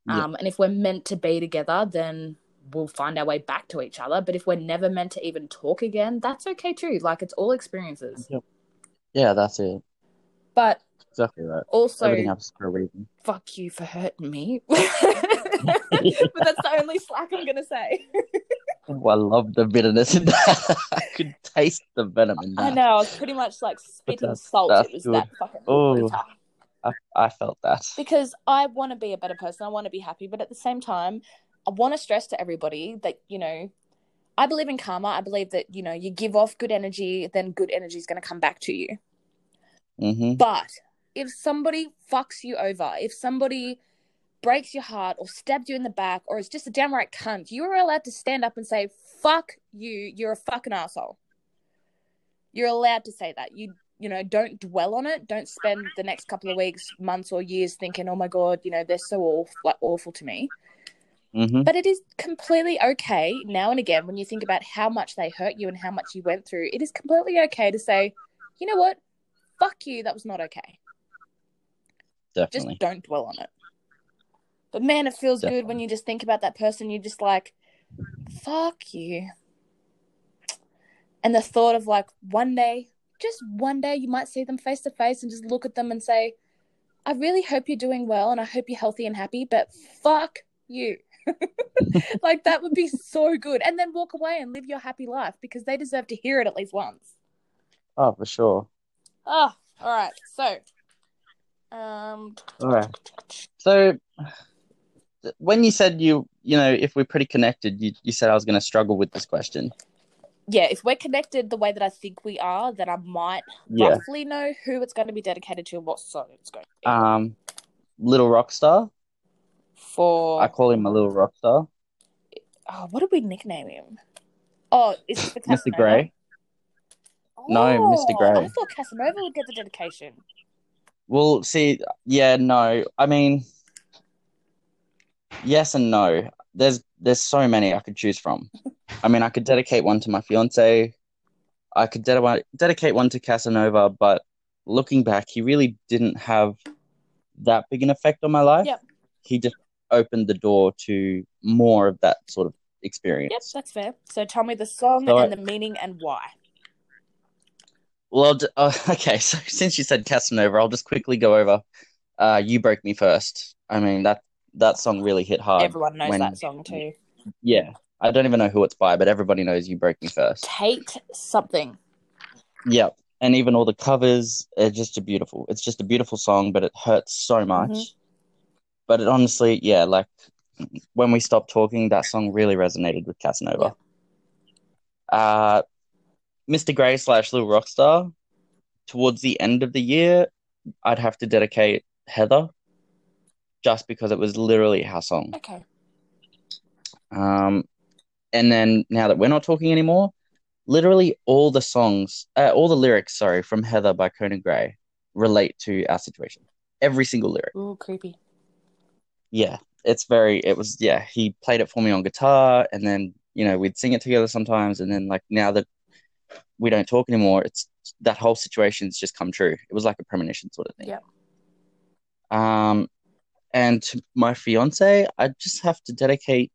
Yeah. um and if we're meant to be together then we'll find our way back to each other. But if we're never meant to even talk again that's okay too. Like it's all experiences. Yeah, that's it. But Exactly right. also Everything happens for a reason. fuck you for hurting me but that's the only slack i'm gonna say Oh, I love the bitterness in that. I could taste the venom in that. i know i was pretty much like spitting salt it was good. that fucking Oh. bitter. I, I felt that. because I want to be a better person. I want to be happy, but at the same time, I want to stress to everybody that you know, I believe in karma. I believe that you know, you give off good energy, then good energy is going to come back to you. Mm-hmm. But if somebody fucks you over, if somebody breaks your heart or stabs you in the back or is just a downright cunt, you are allowed to stand up and say, "Fuck you! You're a fucking asshole." You're allowed to say that. You you know, don't dwell on it. Don't spend the next couple of weeks, months, or years thinking, "Oh my god, you know, they're so awful, like awful to me." Mm-hmm. But it is completely okay now and again when you think about how much they hurt you and how much you went through. It is completely okay to say, "You know what? Fuck you. That was not okay." Definitely. Just don't dwell on it. But man, it feels good when you just think about that person. You're just like, "Fuck you." And the thought of like one day, just one day, you might see them face to face and just look at them and say, I really hope you're doing well and I hope you're healthy and happy, but fuck you. like that would be so good. And then walk away and live your happy life because they deserve to hear it at least once. Oh, for sure. Oh, all right. So, um, All right. So, when you said you, you know, if we're pretty connected, you, you said I was going to struggle with this question. yeah, if we're connected the way that I think we are, then I might Yeah. roughly know who it's going to be dedicated to and what song it's going to be Um, Little Rockstar. for. I call him a little rock star. Oh, what did we nickname him? Oh, is it for Mr. Casanova? No, Mr. Oh, Gray. I thought Casanova would get the dedication. Well, see, yeah, no. I mean, yes and no. There's there's so many I could choose from. I mean, I could dedicate one to my fiance. I could dedi- dedicate one to Casanova, but looking back, he really didn't have that big an effect on my life. Yep. He just opened the door to more of that sort of experience. Yep, that's fair. So tell me the song So I- and the meaning and why. Well, d- uh, okay. So since you said Casanova, I'll just quickly go over. Uh, you broke me first. I mean that that song really hit hard. Everyone knows when- that song too. Yeah, I don't even know who it's by, but everybody knows you broke me first. Tate something. Yep, and even all the covers are just a beautiful. It's just a beautiful song, but it hurts so much. Mhm. But it honestly, yeah, like when we stopped talking, that song really resonated with Casanova. Uh, Mr. Gray slash Little Rockstar. Towards the end of the year, I'd have to dedicate Heather, just because it was literally our song. Okay. Um, and then now that we're not talking anymore, literally all the songs, uh, all the lyrics, sorry, from Heather by Conan Gray relate to our situation. Every single lyric. Ooh, creepy. Yeah, it's very, it was, yeah, he played it for me on guitar and then, you know, we'd sing it together sometimes. And then, like, now that we don't talk anymore, it's that whole situation's just come true. It was like a premonition sort of thing. Yeah. Um, and to my fiance, I just have to dedicate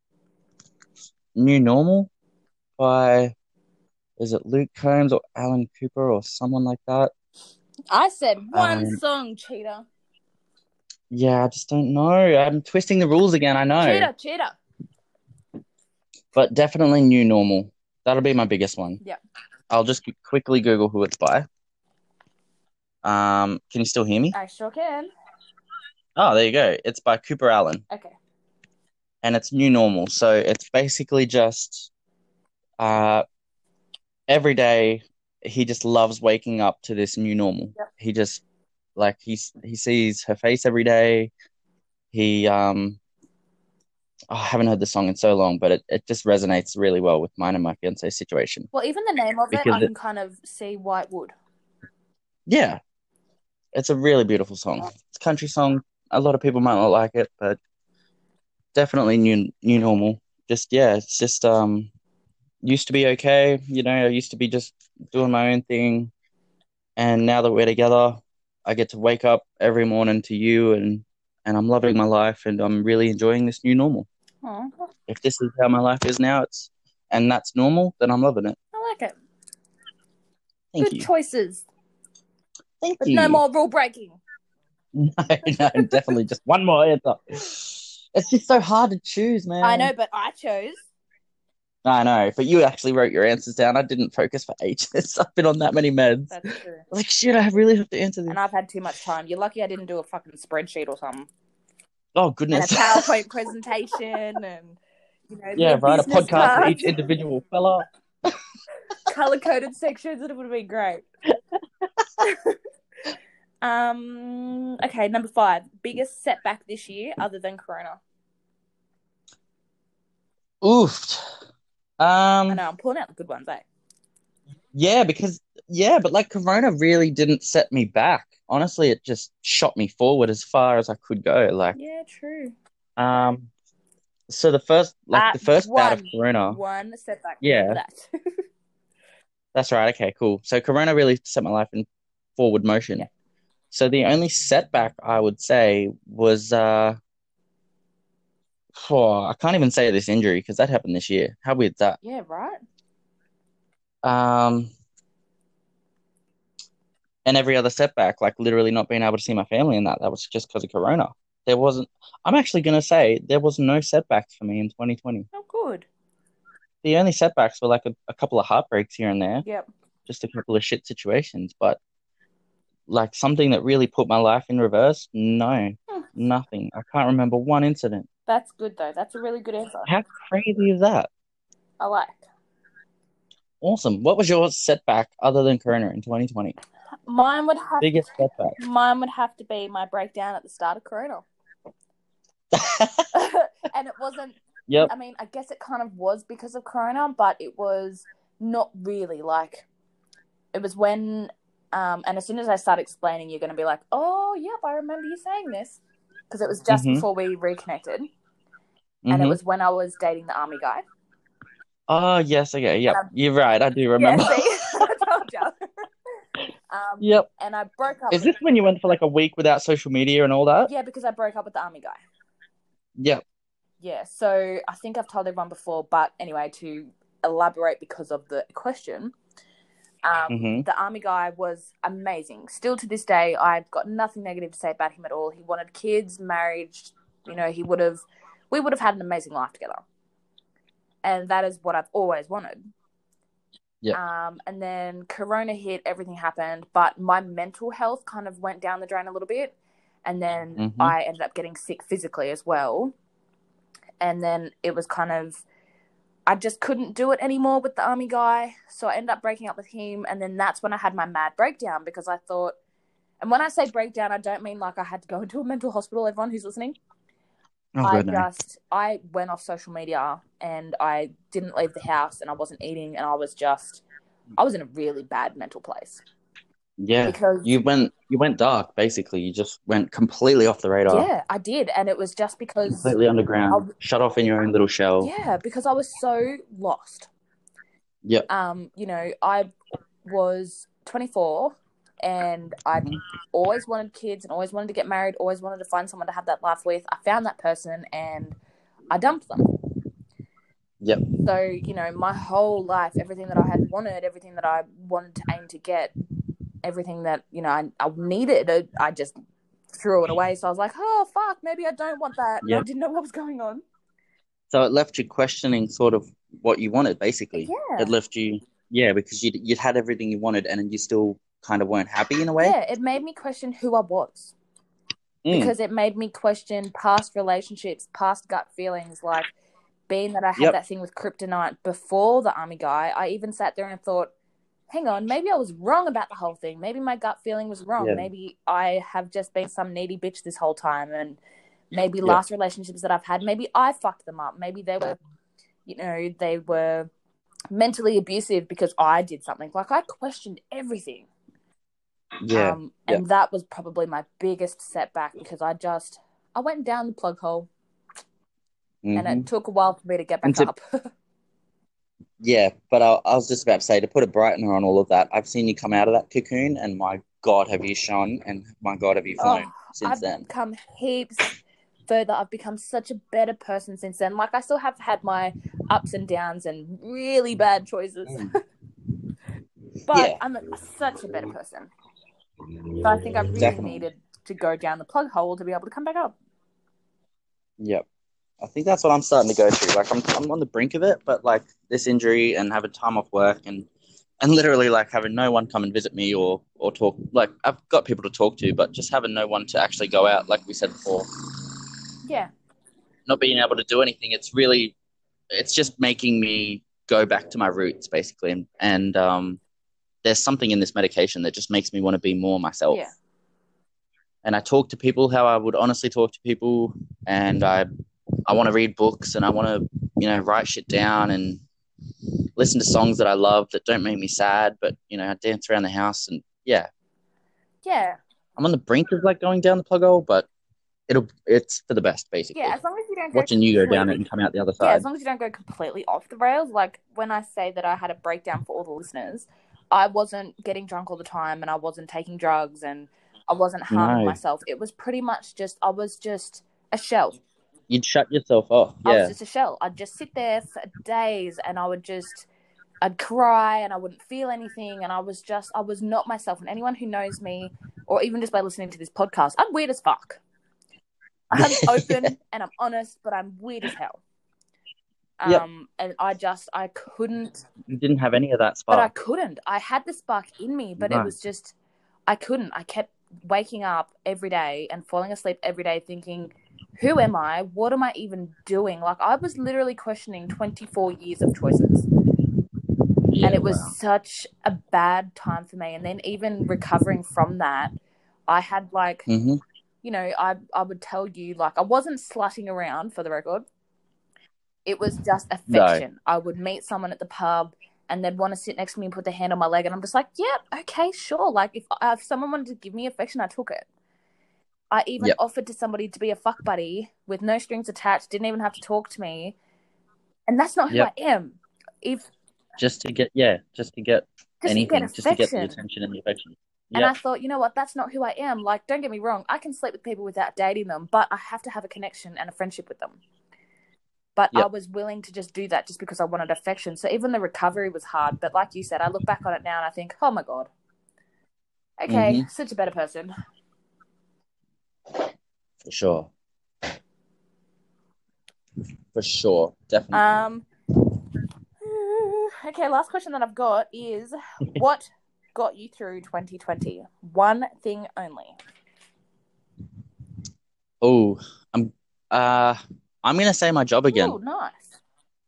New Normal by, is it Luke Combs or Alan Cooper or someone like that? I said one Um, song, cheater. Yeah, I just don't know. I'm twisting the rules again, I know. Cheater, cheater. But definitely New Normal. That'll be my biggest one. Yeah. I'll just quickly Google who it's by. Um, can you still hear me? I sure can. Oh, there you go. It's by Cooper Alan. Okay. and it's new normal. So it's basically just uh every day he just loves waking up to this new normal. Yep. He just like he's he sees her face every day. He um oh, I haven't heard the song in so long, but it, it just resonates really well with mine and my fiance's situation. Well, even the name of it, I it- can kind of see why it would. Yeah. It's a really beautiful song. It's a country song. A lot of people might not like it, but definitely new new normal. Just yeah, it's just um used to be okay, you know, I used to be just doing my own thing. And now that we're together, I get to wake up every morning to you and and I'm loving my life and I'm really enjoying this new normal. Aw, If this is how my life is now, it's and that's normal, then I'm loving it. I like it. Thank Good you. choices. Thank But you. no more rule breaking. No, no, definitely just one more answer. It's just so hard to choose, man. I know, but I chose. I know, but you actually wrote your answers down. I didn't focus for ages. I've been on that many meds. That's true. Like, shit, I really have to answer this. And I've had too much time. You're lucky I didn't do a fucking spreadsheet or something. Oh, And a goodness. PowerPoint presentation and you know, yeah, right. A podcast for each individual fella. color coded sections. It would have been great. um. Okay, number five. Biggest setback this year, other than Corona. Oofed. I Um, know I'm pulling out the good ones, eh? yeah, because, yeah, but like Corona really didn't set me back. Honestly, it just shot me forward as far as I could go. Like, Yeah, true. um, so the first, like, Uh, the first bout of. Corona. One setback. Yeah. That. That's right. Okay, cool. So Corona really set my life in forward motion. Yeah. So the only setback I would say was uh I can't even say this injury because that happened this year. How weird's that? yeah. Right. Um and every other setback, like literally not being able to see my family and that, that was just because of Corona. there wasn't. I'm actually going to say there was no setbacks for me in 2020. Oh, good. The only setbacks were like a, a couple of heartbreaks here and there, Yep. just a couple of shit situations. But like something that really put my life in reverse, no, Hmm. nothing. I can't remember one incident. That's good though. That's a really good answer. How crazy is that? I like. Awesome. What was your setback other than Corona in 2020? Mine would have Biggest setback. mine would have to be my breakdown at the start of Corona. and it wasn't Yep. I mean, I guess it kind of was because of Corona, but it was not really like it was when um and as soon as I start explaining you're going to be like, "Oh, yep, I remember you saying this." Because it was just Mhm. before we reconnected and it Mhm. was when I was dating the army guy. Oh yes, okay, yep. Um, You're right. I do remember. Yeah, see? I told you. um Yep. and I broke up Is this when you went for like a week without social media and all that? Yeah, because I broke up with the army guy. Yep. Yeah, so I think I've told everyone before, but anyway, to elaborate because of the question, um, Mhm. the army guy was amazing. Still to this day, I've got nothing negative to say about him at all. He wanted kids, marriage, you know, he would have, we would have had an amazing life together. And that is what I've always wanted. Yeah. Um, and then Corona hit, everything happened, but my mental health kind of went down the drain a little bit. And then Mhm. I ended up getting sick physically as well. And then it was kind of, I just couldn't do it anymore with the army guy. So I ended up breaking up with him. And then that's when I had my mad breakdown because I thought, and when I say breakdown, I don't mean like I had to go into a mental hospital, everyone who's listening. Oh, I just I went off social media and I didn't leave the house and I wasn't eating and I was just I was in a really bad mental place Yeah. because You went you went dark, basically. You just went completely off the radar. yeah I did and it was just because Completely underground. Shut off in your own little shell. yeah because I was so lost Yep. um you know I was 24 and I always wanted kids and always wanted to get married always wanted to find someone to have that life with I found that person and I dumped them Yep. So, you know, my whole life, everything that I had wanted, everything that I wanted to aim to get, everything that, you know, I, I needed, I, I just threw it away. So I was like, oh, fuck, maybe I don't want that. And I didn't know what was going on. So it left you questioning sort of what you wanted, basically. Yeah. It left you, yeah, because you'd, you'd had everything you wanted and you still kind of weren't happy in a way. Yeah, it made me question who I was Mm. because it made me question past relationships, past gut feelings. Like, being that I had Yep. that thing with kryptonite before the army guy, I even sat there and thought, hang on, maybe I was wrong about the whole thing. Maybe my gut feeling was wrong. Yeah. Maybe I have just been some needy bitch this whole time. And maybe Yep. last relationships that I've had, maybe I fucked them up. Maybe they were, you know, they were mentally abusive because I did something. Like, I questioned everything. yeah. Um, and that was probably my biggest setback because I just, I went down the plug hole and Mhm. it took a while for me to get back to- up. Yeah, but I, I was just about to say to put a brightener on all of that. I've seen you come out of that cocoon, and my God, have you shone, and my God, have you flown Oh, since I've then. Come heaps further. I've become such a better person since then. Like I still have had my ups and downs and really bad choices, Mm. but Yeah. I'm a, such a better person. So I think I really Definitely. needed to go down the plug hole to be able to come back up. Yep. I think that's what I'm starting to go through. Like I'm I'm on the brink of it, but like this injury and having time off work and and literally like having no one come and visit me or or talk like I've got people to talk to, but just having no one to actually go out, like we said before, Yeah, not being able to do anything, it's really it's just making me go back to my roots basically and, and um there's something in this medication that just makes me want to be more myself. yeah, and I talk to people how I would honestly talk to people, and I I want to read books and I want to you know write shit down and listen to songs that I love that don't make me sad, but you know I dance around the house and yeah, yeah, I'm on the brink of like going down the plug hole, but it'll it's for the best basically. yeah. As long as you don't Watching you go down it and come out the other side. Yeah, as long as you don't go completely off the rails. Like when I say that I had a breakdown for all the listeners, I wasn't getting drunk all the time and I wasn't taking drugs and I wasn't harming No. myself. It was pretty much just, I was just a shell. You'd shut yourself off. Yeah. I was just a shell. I'd just sit there for days and I would just, I'd cry and I wouldn't feel anything. And I was just, I was not myself. And anyone who knows me, or even just by listening to this podcast, I'm weird as fuck. I'm open and I'm honest, but I'm weird as hell. Um, Yep. and I just I couldn't, You didn't have any of that spark. but I couldn't. I had the spark in me, but it was just I couldn't. I kept waking up every day and falling asleep every day, thinking, "Who am I? What am I even doing?" Like I was literally questioning 24 years of choices. Yeah, and it was wow. such a bad time for me and then even recovering from that i had like Mhm. you know i i would tell you like i wasn't slutting around for the record it was just affection i would meet someone at the pub and they'd want to sit next to me and put their hand on my leg and i'm just like "Yeah, okay sure like if, if someone wanted to give me affection i took it i even Yep. offered to somebody to be a fuck buddy with no strings attached didn't even have to talk to me and that's not who Yep. i am if Just to get yeah, just to get just anything, to get just to get the attention and the affection. And I thought, you know what, that's not who I am. Like, don't get me wrong, I can sleep with people without dating them, but I have to have a connection and a friendship with them. But I was willing to just do that just because I wanted affection. So even the recovery was hard. But like you said, I look back on it now and I think, oh my God. Okay, Mhm. such a better person. For sure. For sure. Definitely. Um, okay, last question that I've got is what got you through 2020? One thing only. oh, I'm uh I'm gonna say my job again. Oh, nice.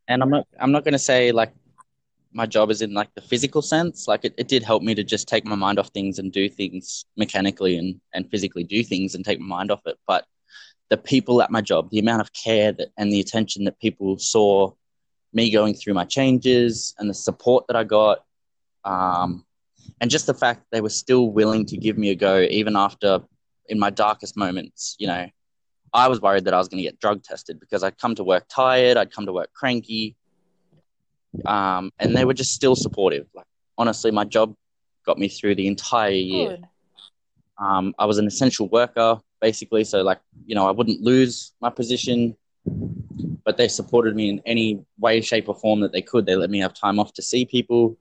And I'm not I'm not gonna say like my job is in like the physical sense. Like it, it did help me to just take my mind off things and do things mechanically and, and physically do things and take my mind off it. But the people at my job, the amount of care that and the attention that people saw me going through my changes and the support that I got, um, and just the fact they were still willing to give me a go even after in my darkest moments, you know, I was worried that I was going to get drug tested because I'd come to work tired, I'd come to work cranky, um, and they were just still supportive. Like honestly, my job got me through the entire year. Um, I was an essential worker basically, so like you know I wouldn't lose my position, but they supported me in any way, shape, or form that they could. They let me have time off to see people.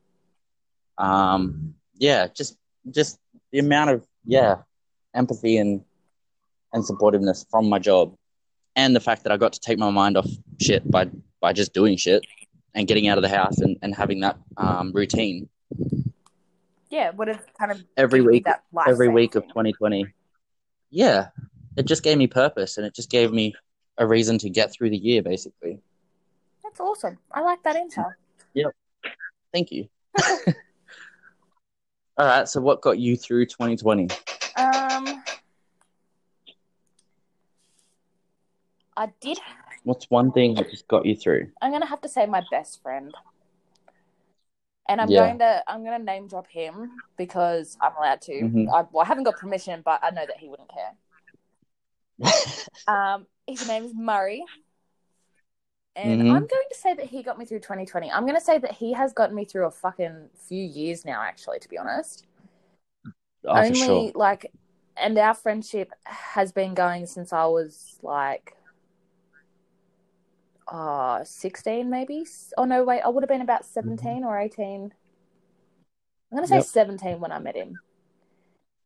Um, yeah, just just the amount of yeah empathy and and supportiveness from my job, and the fact that I got to take my mind off shit by by just doing shit and getting out of the house and, and having that um, routine Yeah, what is kind of every week every week of 2020 yeah it just gave me purpose and it just gave me a reason to get through the year basically That's awesome. I like that intel. Yep. Thank you all right so what got you through 2020 Um, I did. What's one thing that just got you through I'm gonna have to say my best friend, and I'm Yeah. going to. I'm gonna name drop him because I'm allowed to. Mhm. I, well, I haven't got permission, but I know that he wouldn't care. Um, his name is Murray. And Mhm. I'm going to say that he got me through 2020. I'm going to say that he has gotten me through a fucking few years now, actually, to be honest. oh, for only sure like and our friendship has been going since i was like uh 16 maybe. Oh no wait i would have been about 17 or 18 i'm gonna say Yep. 17 when i met him.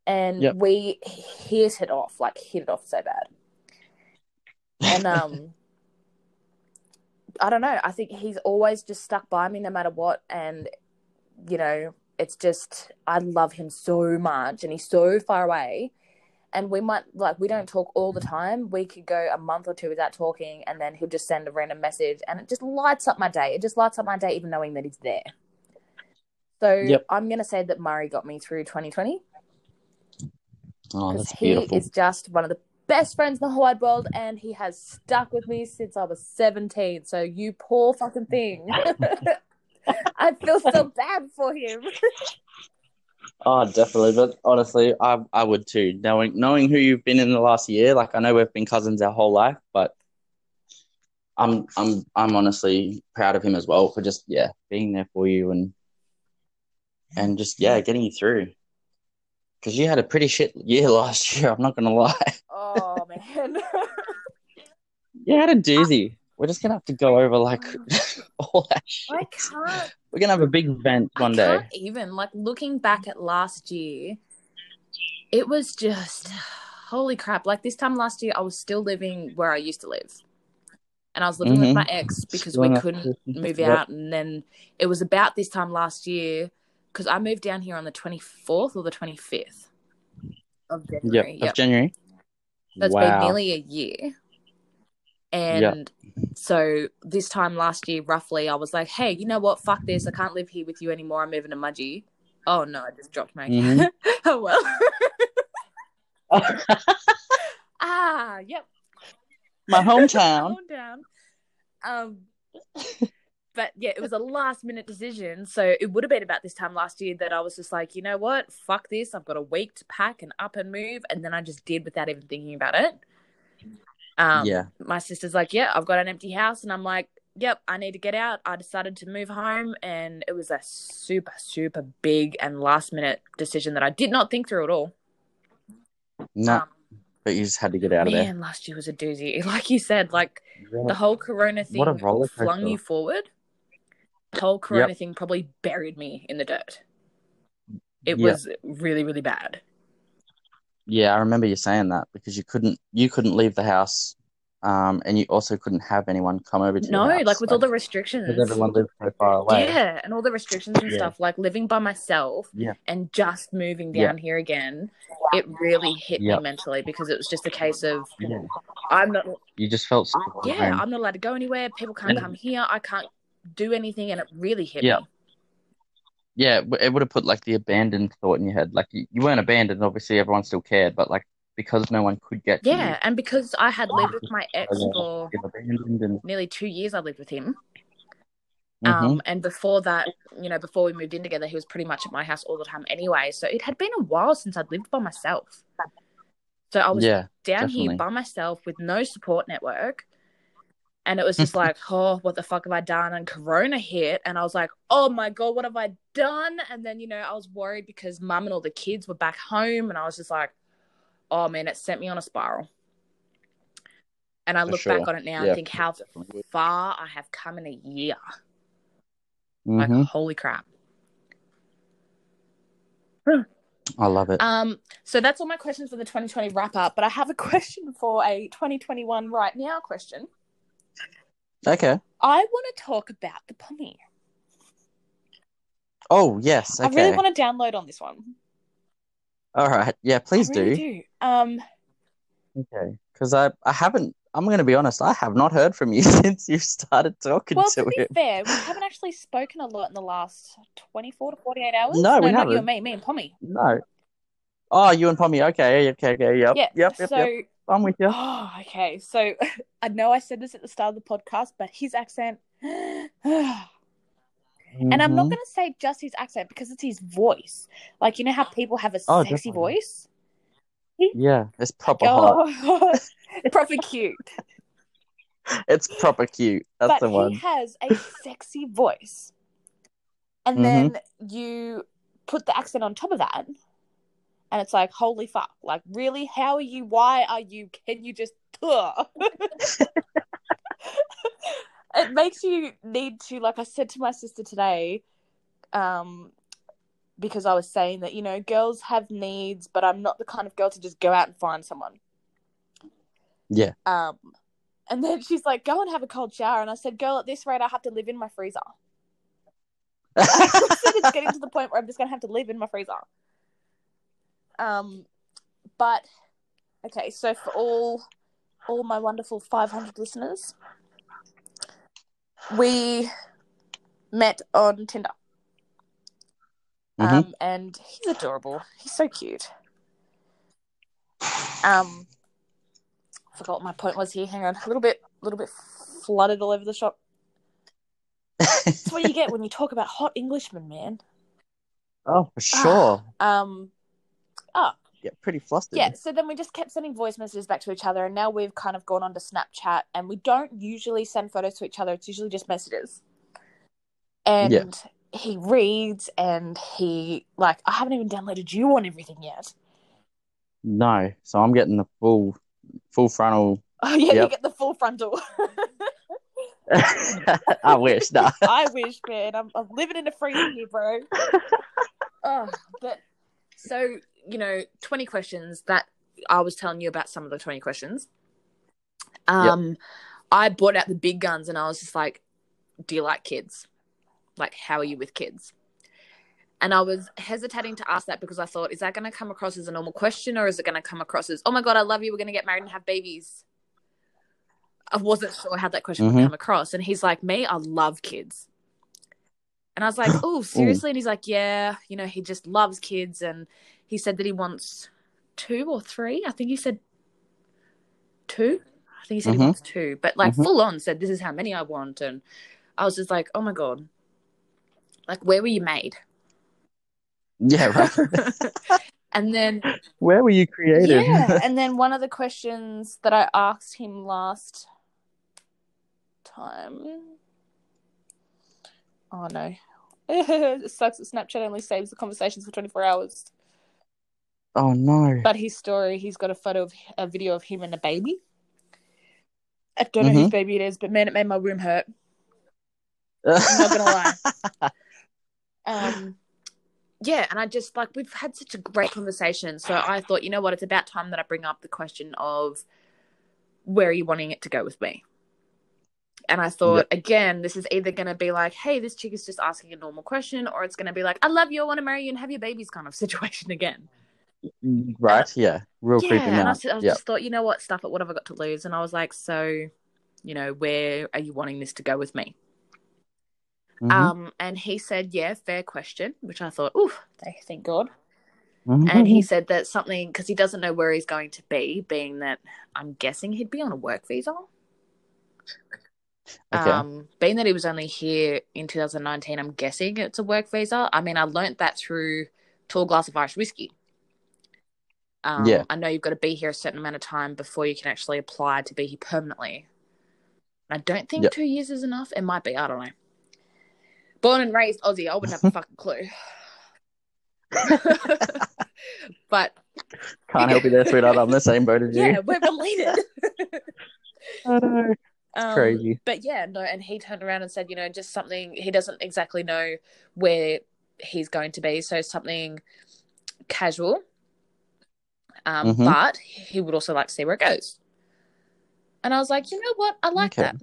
And Yep. we hit it off like hit it off so bad. And um i don't know. I think he's always just stuck by me no matter what. And you know it's just i love him so much and he's so far away and we might like we don't mm. talk all the time we could go a month or two without talking and then he'll just send a random message and it just lights up my day it just lights up my day even knowing that he's there so Yep. i'm going to say that murray got me through 2020 oh because that's he beautiful is just one of the best friends in the whole wide world and he has stuck with me since I was 17. So you poor fucking thing. I feel so bad for him. oh definitely but honestly i i would too knowing knowing who you've been in the last year like i know we've been cousins our whole life but i'm i'm i'm honestly proud of him as well for just yeah being there for you and and just yeah getting you through. Because you had a pretty shit year last year i'm not gonna lie. Oh man. you had a doozy we're just gonna have to go over like all that shit. I can't we're gonna have a big event one day even like looking back at last year, it was just holy crap! Like this time last year, I was still living where I used to live, and I was living with Mhm. my ex because Still we couldn't move Yep. out, and then it was about this time last year because I moved down here on the twenty fourth or the twenty fifth of Yep, January. of Yep. January. So it's wow. been nearly a year. And so this time last year, roughly, I was like, hey, you know what? Fuck this. I can't live here with you anymore. I'm moving to Mudgee. Oh, no, I just dropped my. Mhm. oh, well. ah, yep. My hometown. Hometown. Um, but yeah, it was a last minute decision. So it would have been about this time last year that I was just like, you know what? Fuck this. I've got a week to pack and up and move. And then I just did without even thinking about it. Um, yeah. my sister's like, Yeah, I've got an empty house. And I'm like, Yep, I need to get out. I decided to move home. And it was a super, super big and last minute decision that I did not think through at all. No, Um, but you just had to get out of there. man, last year was a doozy. Like you said, like the whole corona thing What a roller flung coaster. you forward. The whole corona thing probably buried me in the dirt. It Yeah. was really, really bad. Yeah, I remember you saying that because you couldn't you couldn't leave the house, um, and you also couldn't have anyone come over to No, your house, like with all the restrictions. because everyone lived so far away. Yeah, and all the restrictions and Yeah. stuff, like living by myself Yeah. and just moving Yeah. down here again, it really hit Yep. me mentally because it was just a case of Yeah. I'm not You just felt yeah. I'm not allowed to go anywhere, people can't come here, I can't do anything and it really hit Yeah. me. Yeah, it would have put like the abandoned thought in your head. Like you, you weren't abandoned, obviously everyone still cared, but like because no one could get you, Yeah, and because I had lived with my ex for and nearly two years I lived with him. Mhm. Um, and before that, you know, before we moved in together, he was pretty much at my house all the time anyway. So it had been a while since I'd lived by myself. So I was yeah, down definitely. here by myself with no support network. And it was just like, oh, what the fuck have I done? And Corona hit. And I was like, oh my God, what have I done? And then, you know, I was worried because mum and all the kids were back home. And I was just like, oh man, it sent me on a spiral. And I For look sure. back on it now Yeah, and think how far I have come in a year. Like, Mhm. holy crap. I love it. Um, so that's all my questions for the 2020 wrap up. But I have a question for a 2021 right now question. Okay. I want to talk about the Pommie. Oh yes. I really want to download on this one. All right. Yeah, please I really do. do. Um, Okay. Because I I haven't. I'm going to be honest. I have not heard from you since you started talking well, to to be him. fair, we haven't actually spoken a lot in the last 24 to 48 hours. No, we not you haven't. and me, me and Pommie. No. Oh, you and Pommie. Okay. Okay. Okay. Yep. Yeah. Yep. Yep. so, yep. I'm with you. oh, okay. So I know I said this at the start of the podcast, but his accent. And I'm not Mhm. going to say just his accent because it's his voice. Like, you know how people have a Oh, sexy definitely. voice? Yeah, it's proper hot. Oh, proper cute. It's proper cute. That's but the he one. has a sexy voice. And Mhm. then you put the accent on top of that. And it's like, holy fuck. Like, really? How are you? Why are you? Can you just. It makes you need to, like I said to my sister today, um, because I was saying that, you know, girls have needs, but I'm not the kind of girl to just go out and find someone. Yeah. Um, and then she's like, go and have a cold shower. And I said, girl, at this rate, I have to live in my freezer. It's getting to the point where I'm just going to have to live in my freezer. Um, but okay, so for all all my wonderful 500 listeners, we met on Tinder. Mhm. Um, and he's adorable. He's so cute. Um, forgot what my point was here. Hang on, a little bit, a little bit flooded all over the shop. That's what you get when you talk about hot Englishmen, man. oh, for sure. Um, oh Get pretty flustered. yeah. So then we just kept sending voice messages back to each other, and now we've kind of gone on to Snapchat, and we don't usually send photos to each other. It's usually just messages. And Yeah. he reads, and he like I haven't even downloaded you on everything yet. No, so I'm getting the full, full frontal. Oh yeah, you get the full frontal. I wish. Nah. I wish, man. I'm, I'm living in a freezer here, bro. oh, but so you know, twenty questions. That I was telling you about some of the 20 questions. Um, I brought out the big guns and I was just like, Do you like kids? Like, how are you with kids? And I was hesitating to ask that because I thought, is that going to come across as a normal question or is it going to come across as, oh my God, I love you. We're going to get married and have babies? I wasn't sure how that question Mhm. would come across. And he's like, me, I love kids. And I was like, oh, seriously? And he's like, yeah, you know, he just loves kids. And he said that he wants two or three. I think he said two. I think he said he Mhm. wants two, but like Mhm. full on said, this is how many I want. And I was just like, oh my God. Like, where were you made? Yeah, right. and then Where were you created? yeah, and then one of the questions that I asked him last time. Oh no. it sucks that Snapchat only saves the conversations for 24 hours. Oh no. But his story, he's got a photo of a video of him and a baby. I don't know whose baby it is, but man, it made my room hurt. I'm not gonna lie. Um, yeah, and I just like we've had such a great conversation. So I thought, you know what, it's about time that I bring up the question of where are you wanting it to go with me? And I thought, again, this is either going to be like, hey, this chick is just asking a normal question, or it's going to be like, I love you, I want to marry you and have your babies kind of situation again. Right? Yeah. Real yeah, creeping and I, s- I Yeah. just thought, you know what, stuff it, what have I got to lose? And I was like, so, you know, where are you wanting this to go with me? Mhm. Um, and he said, yeah, fair question, which I thought, ooh, thank, God. Mhm. And he said that something because he doesn't know where he's going to be, being that I'm guessing he'd be on a work visa. Okay. Um, being that he was only here in 2019, I'm guessing it's a work visa. I mean, I learnt that through Tall Glass of Irish Whiskey. Um, Yeah. I know you've got to be here a certain amount of time before you can actually apply to be here permanently. I don't think Yep. two years is enough. It might be. I don't know. Born and raised Aussie, I wouldn't have a fucking clue. but Can't help you there, sweetheart. I'm the same boat as you. yeah, we're related. I know. Um, crazy. But yeah, no, and he turned around and said, you know, just something he doesn't exactly know where he's going to be, so something casual. Um, Mhm. but he would also like to see where it goes. And I was like, you know what? I like Okay. that.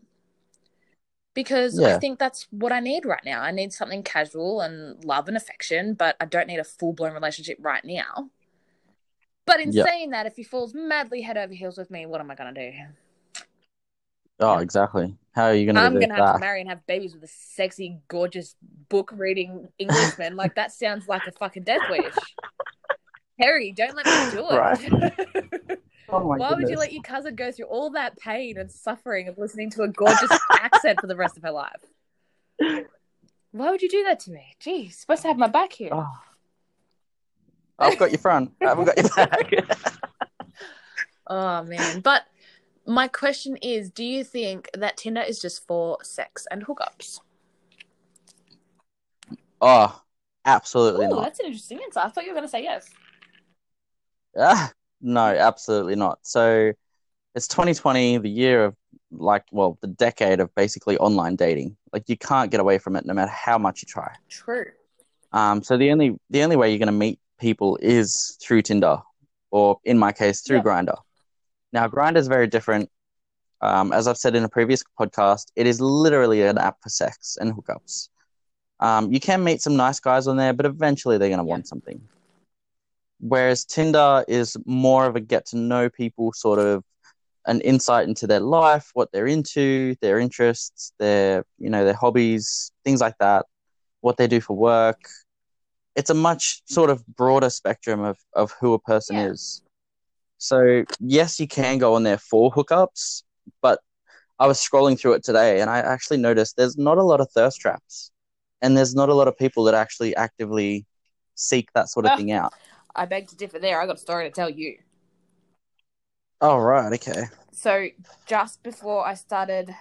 Because I think that's what I need right now. I need something casual and love and affection, but I don't need a full blown relationship right now. But in Yep. saying that, if he falls madly head over heels with me, what am I going to do? Oh, Yeah. exactly. How are you going to I'm gonna have to marry and have babies with a sexy, gorgeous book reading Englishman. like that sounds like a fucking death wish. Harry, don't let me do it. Oh my Why would you let your cousin go through all that pain and suffering of listening to a gorgeous accent for the rest of her life? Why would you do that to me? Gee, you're supposed to have my back here. Oh. I've got your front. I haven't got your back. Oh man. But my question is, do you think that Tinder is just for sex and hookups? oh, absolutely Oh, not. that's an interesting answer. I thought you were gonna say yes. Ah, no, absolutely not. So it's 2020, the year of like, well, the decade of basically online dating. Like you can't get away from it no matter how much you try. True. Um, so the only the only way you're going to meet people is through Tinder, or in my case, through Yeah. Grindr. Now, Grindr is very different. Um, as I've said in a previous podcast, it is literally an app for sex and hookups. Um, you can meet some nice guys on there, but eventually they're going to Yeah. want something. Whereas Tinder is more of a get to know people sort of an insight into their life, what they're into, their interests, their you know their hobbies, things like that, what they do for work. It's a much sort of broader spectrum of of who a person Yeah. is. So yes, you can go on there for hookups, but I was scrolling through it today and I actually noticed there's not a lot of thirst traps, and there's not a lot of people that actually actively seek that sort of Ah. thing out. I beg to differ there. I got a story to tell you. Oh right, okay. So just before I started,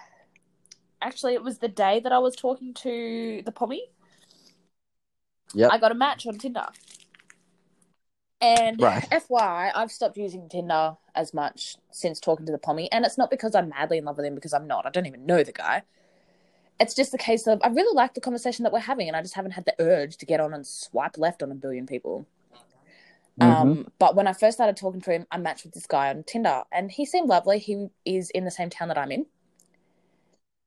actually, it was the day that I was talking to the Pommie. Yeah. I got a match on Tinder. And Right. FYI, I've stopped using Tinder as much since talking to the Pommie, and it's not because I'm madly in love with him, because I'm not. I don't even know the guy. It's just a case of I really like the conversation that we're having, and I just haven't had the urge to get on and swipe left on a billion people. Um, but when I first started talking to him, I matched with this guy on Tinder, and he seemed lovely. He is in the same town that I'm in.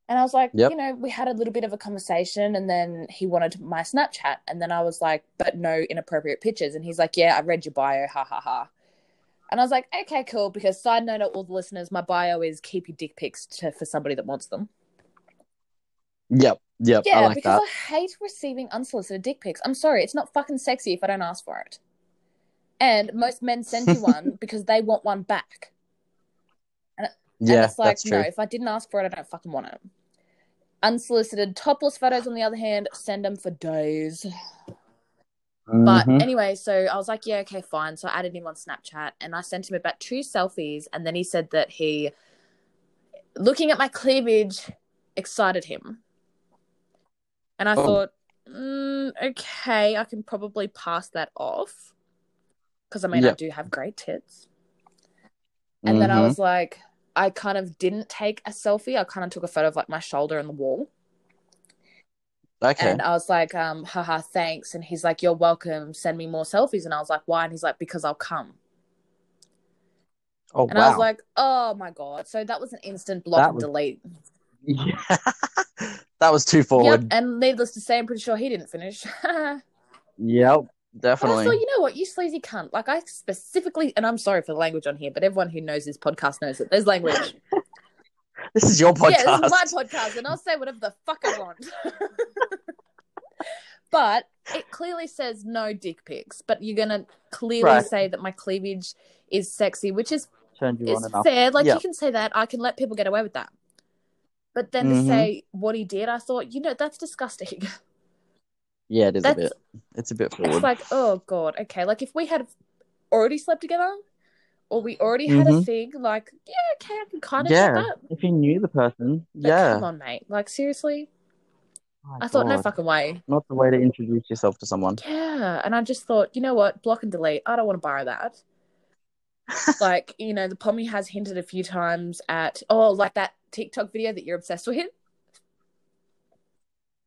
And I was like, Yep. you know, we had a little bit of a conversation, and then he wanted my Snapchat, and then I was like, but no inappropriate pictures. And he's like, yeah, I read your bio, ha ha ha. And I was like, okay, cool. Because side note to all the listeners, my bio is keep your dick pics to, for somebody that wants them. Yep. Yep. Yeah, I like because that. I hate receiving unsolicited dick pics. I'm sorry, it's not fucking sexy if I don't ask for it. And most men send you one because they want one back. Yeah, and it's like, that's true. no, if I didn't ask for it, I don't fucking want it. Unsolicited topless photos, on the other hand, send them for days. But Mhm. anyway, so I was like, yeah, okay, fine. So I added him on Snapchat and I sent him about two selfies. And then he said that he, looking at my cleavage, excited him. And I Oh. thought, mm, okay, I can probably pass that off. Because I mean, I do have great tits. And then I Mhm. was like, I kind of didn't take a selfie. I kind of took a photo of like my shoulder and the wall. okay. And I was like, um, haha, thanks. And he's like, You're welcome. Send me more selfies. And I was like, Why? And he's like, Because I'll come. oh And wow. I was like, Oh my God. So that was an instant block That and was- delete. Yeah. that was too forward. Yep. And needless to say, I'm pretty sure he didn't finish. Yep. Definitely. thought, you know what, you sleazy cunt. Like I specifically and I'm sorry for the language on here, but everyone who knows this podcast knows that there's language. This is your podcast. Yeah, this is my podcast, and I'll say whatever the fuck I want. but it clearly says no dick pics. But you're gonna clearly Right. say that my cleavage is sexy, which is is fair. Like Yeah. you can say that. I can let people get away with that. But then to Mhm. say what he did, I thought, you know, that's disgusting. Yeah, it is a That's bit. It's a bit forward. it's like, oh god, okay. Like if we had already slept together, or we already had a Mhm. thing, like yeah, okay, I can kind of Yeah. that. if you knew the person, But yeah. come on, mate. Like seriously, I thought no God. fucking way. Not the way to introduce yourself to someone. Yeah, and I just thought, you know what, block and delete. I don't want to borrow that. like, you know, the Pommie has hinted a few times at, oh, like that TikTok video that you're obsessed with.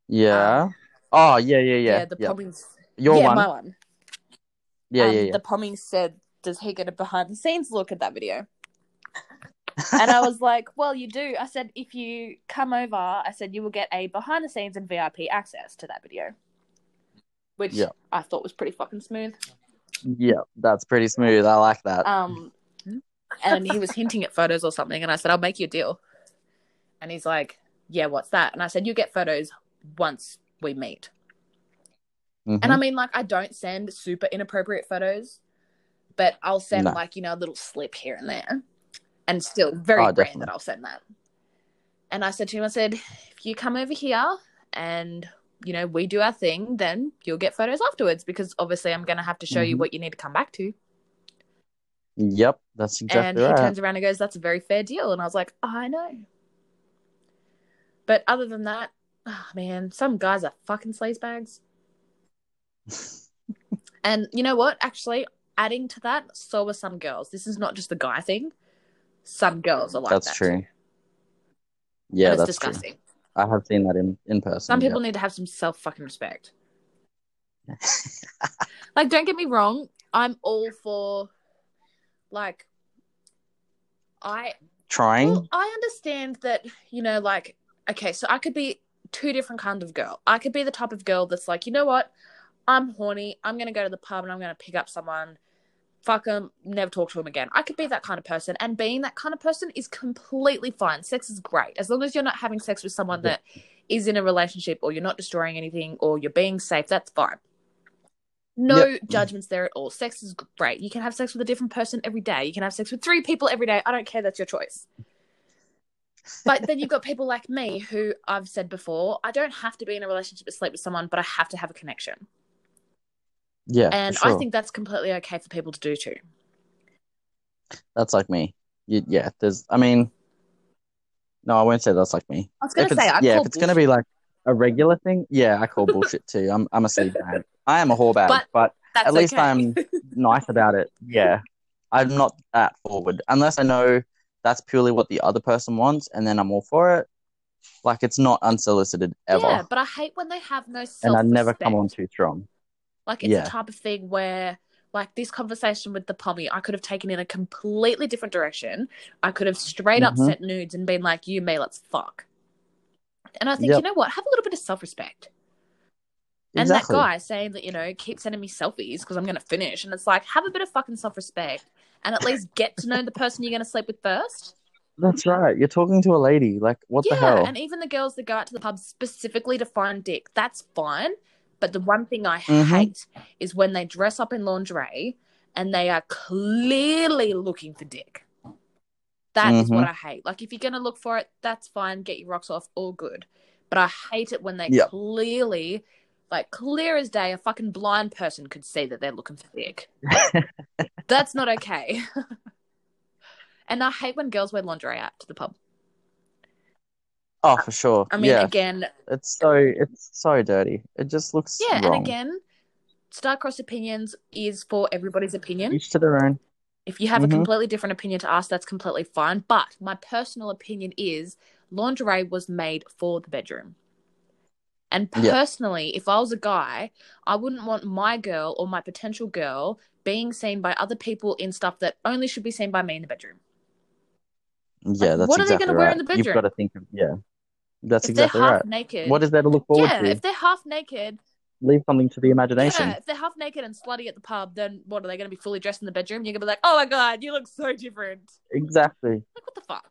Yeah. Oh, yeah, yeah, yeah. Yeah, the yeah. Pommie's. Your yeah, one. my one. Yeah, and yeah, yeah. The Pommie said, does he get a behind the scenes look at that video? and I was like, well, you do. I said, if you come over, I said, you will get a behind the scenes and VIP access to that video. Which Yeah. I thought was pretty fucking smooth. yeah, that's pretty smooth. I like that. Um, and he was hinting at photos or something, and I said, "I'll make you a deal." And he's like, "Yeah, what's that?" And I said, "You get photos once we meet." Mhm. And I mean, like, I don't send super inappropriate photos, but I'll send No. like you know a little slip here and there, and still very Oh, definitely. that I'll send that. And I said to him, I said, "If you come over here and you know we do our thing, then you'll get photos afterwards because obviously I'm going to have to show you Mhm. what you need to come back to." Yep, that's exactly and exactly he turns around and goes, "That's a very fair deal." And I was like, "I know." But other than that, oh, man, some guys are fucking sleaze bags. And you know what? Actually, adding to that, so are some girls. This is not just the guy thing. Some girls are like that's that. true. Yeah, that's true. disgusting. I have seen that in, in person. Some yeah. people need to have some self fucking respect. like, don't get me wrong. I'm all for, like, I Trying? Well, I understand that, you know, like, okay, so I could be two different kinds of girl. I could be the type of girl that's like, you know what? I'm horny. I'm going to go to the pub and I'm going to pick up someone, fuck them, never talk to them again. I could be that kind of person. And being that kind of person is completely fine. Sex is great. As long as you're not having sex with someone that is in a relationship or you're not destroying anything or you're being safe, that's fine. No Yep. judgments there at all. Sex is great. You can have sex with a different person every day. You can have sex with three people every day. I don't care. That's your choice. But then you've got people like me who I've said before, I don't have to be in a relationship to sleep with someone, but I have to have a connection. Yeah, And sure. I think that's completely okay for people to do too. that's like me. You, yeah, there's. I mean, no, I won't say that's like me. I was going to say, I yeah, call if it's gonna be like a regular thing, yeah, I call bullshit too. I'm I'm a seed bag. I am a whore bag, But but at least okay. I'm nice about it. Yeah, I'm not that forward unless I know that's purely what the other person wants, and then I'm all for it. Like it's not unsolicited ever, Yeah, but I hate when they have no self. and I never come on too strong. Like it's Yeah. the type of thing where like this conversation with the pommie, I could have taken in a completely different direction. I could have straight up Mhm. sent nudes and been like, "You, me, let's fuck." And I think Yep. you know what? Have a little bit of self respect. Exactly. And that guy saying that, you know, keep sending me selfies because I'm going to finish. And it's like, have a bit of fucking self respect and at least get to know the person you're going to sleep with first. That's right. You're talking to a lady. Like, what yeah. the hell? And even the girls that go out to the pub specifically to find dick, that's fine. But the one thing I Mhm. hate is when they dress up in lingerie and they are clearly looking for dick. That is what Mhm. I hate. Like, if you're going to look for it, that's fine. Get your rocks off, all good. But I hate it when they Yep. clearly, like, clear as day, a fucking blind person could see that they're looking for dick. that's not okay. and I hate when girls wear lingerie out to the pub. Oh, for sure. I mean, yeah, again, it's so it's so dirty. It just looks yeah, wrong. and again, star-crossed opinions is for everybody's opinion. Each to their own. If you have a Mhm. completely different opinion to us, that's completely fine. But my personal opinion is lingerie was made for the bedroom. And Yeah. personally, if I was a guy, I wouldn't want my girl or my potential girl being seen by other people in stuff that only should be seen by me in the bedroom. Yeah, that's what are they exactly gonna wear right. in the bedroom? You've got to think of yeah. That's if exactly they're half right. naked, What is there to look forward yeah, to? if they're half naked, Leave something to the imagination. yeah, if they're half naked and slutty at the pub, then what are they going to be fully dressed in the bedroom? You're going to be like, oh my god, you look so different. Exactly. Like what the fuck?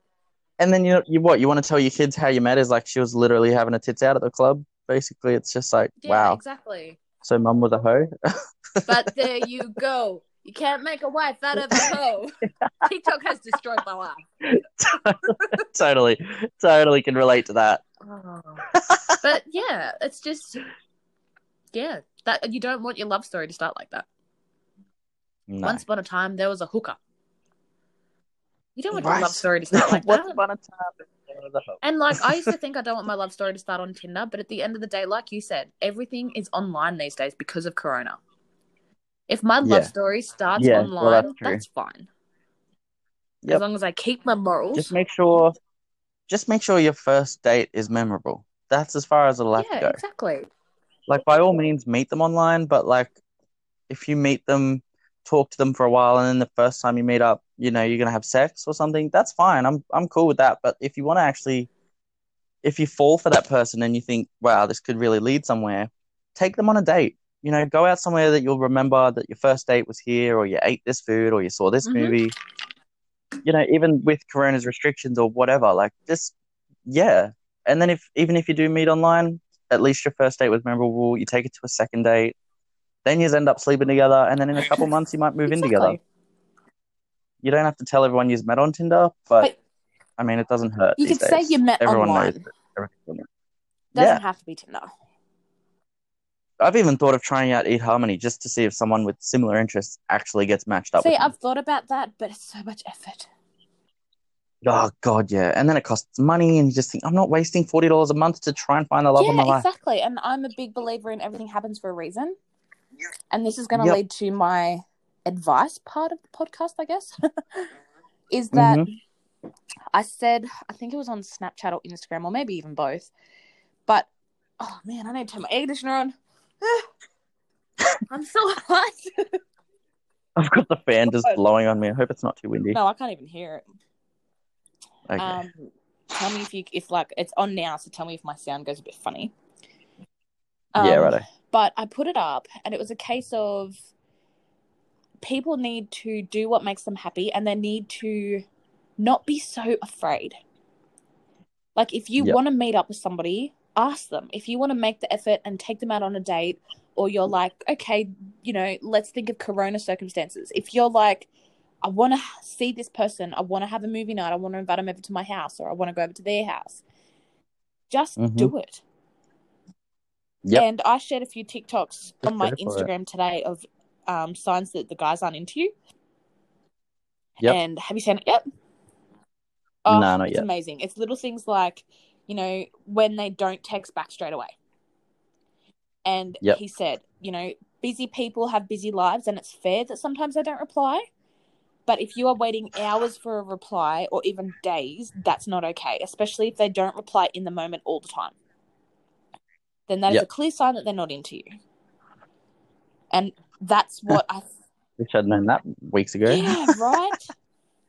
And then you you what you want to tell your kids how you met is like she was literally having her tits out at the club. Basically, it's just like Yeah, wow. exactly. So mum was a hoe. But there you go. You can't make a wife out of a hoe. TikTok has destroyed my life. totally, totally can relate to that. Oh. But yeah, it's just yeah, that you don't want your love story to start like that. No. Once upon a time, there was a hooker. You don't want Right. your love story to start like Once that. upon a time, there was a hoe. And like I used to think I don't want my love story to start on Tinder, but at the end of the day, like you said, everything is online these days because of Corona. If my love Yeah. story starts Yeah, online, well, that's, that's fine. Yep. As long as I keep my morals. Just make sure, just make sure your first date is memorable. That's as far as it'll have yeah, to go. exactly. Like by all means, meet them online, but like if you meet them, talk to them for a while, and then the first time you meet up, you know you're gonna have sex or something. That's fine. I'm I'm cool with that. But if you want to actually, if you fall for that person and you think, wow, this could really lead somewhere, take them on a date. You know, go out somewhere that you'll remember that your first date was here, or you ate this food, or you saw this Mhm. movie. You know, even with Corona's restrictions or whatever, like just yeah. And then if even if you do meet online, at least your first date was memorable. You take it to a second date, then you end up sleeping together, and then in a couple months you might move in together. You don't have to tell everyone you've met on Tinder, but, But- I mean it doesn't hurt. You could say you met Everyone online. knows that everything's on there. Doesn't Yeah, have to be Tinder. I've even thought of trying out eHarmony just to see if someone with similar interests actually gets matched up. See. I've thought about that, but it's so much effort. Oh god, yeah, and then it costs money, and you just think I'm not wasting forty dollars a month to try and find the love yeah, of my life. exactly. And I'm a big believer in everything happens for a reason. And this is going to Yep. lead to my advice part of the podcast, I guess. is that Mm-hmm. I said, I think it was on Snapchat or Instagram, or maybe even both. But oh man, I need to turn my air conditioner on. I'm so hot. I've got the fan just blowing on me. I hope it's not too windy. no, I can't even hear it. Okay. Um, tell me if you if like it's on now, so tell me if my sound goes a bit funny. Yeah, Um, righto. But I put it up, and it was a case of people need to do what makes them happy, and they need to not be so afraid. Like if you Yep. want to meet up with somebody, ask them. If you want to make the effort and take them out on a date, or you're like, okay, you know, let's think of Corona circumstances. If you're like, I want to see this person, I want to have a movie night, I want to invite them over to my house, or I want to go over to their house, just Mhm. do it. Yep. And I shared a few TikToks Just on my for it. Instagram today of um, signs that the guys aren't into you. Yep. And have you seen it yet? Oh, No, not it's yet. amazing. It's little things like, you know, when they don't text back straight away. And Yep. he said, you know, busy people have busy lives, and it's fair that sometimes they don't reply. But if you are waiting hours for a reply or even days, that's not okay, especially if they don't reply in the moment all the time. Then that is Yep. a clear sign that they're not into you. And that's what I Wish I'd known that weeks ago. Yeah, right.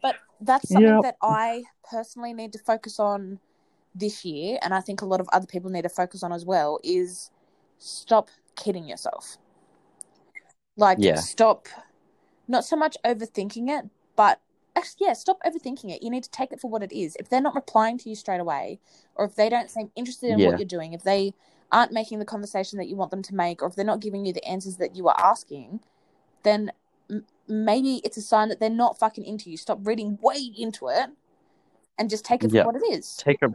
but that's something Yep. that I personally need to focus on this year, and I think a lot of other people need to focus on as well. Is stop kidding yourself. Like, Yeah. stop. Not so much overthinking it, but actually, yeah, stop overthinking it. You need to take it for what it is. If they're not replying to you straight away, or if they don't seem interested in Yeah. what you're doing, if they aren't making the conversation that you want them to make, or if they're not giving you the answers that you are asking, then m- maybe it's a sign that they're not fucking into you. Stop reading way into it and just take it for Yeah. what it is. Take a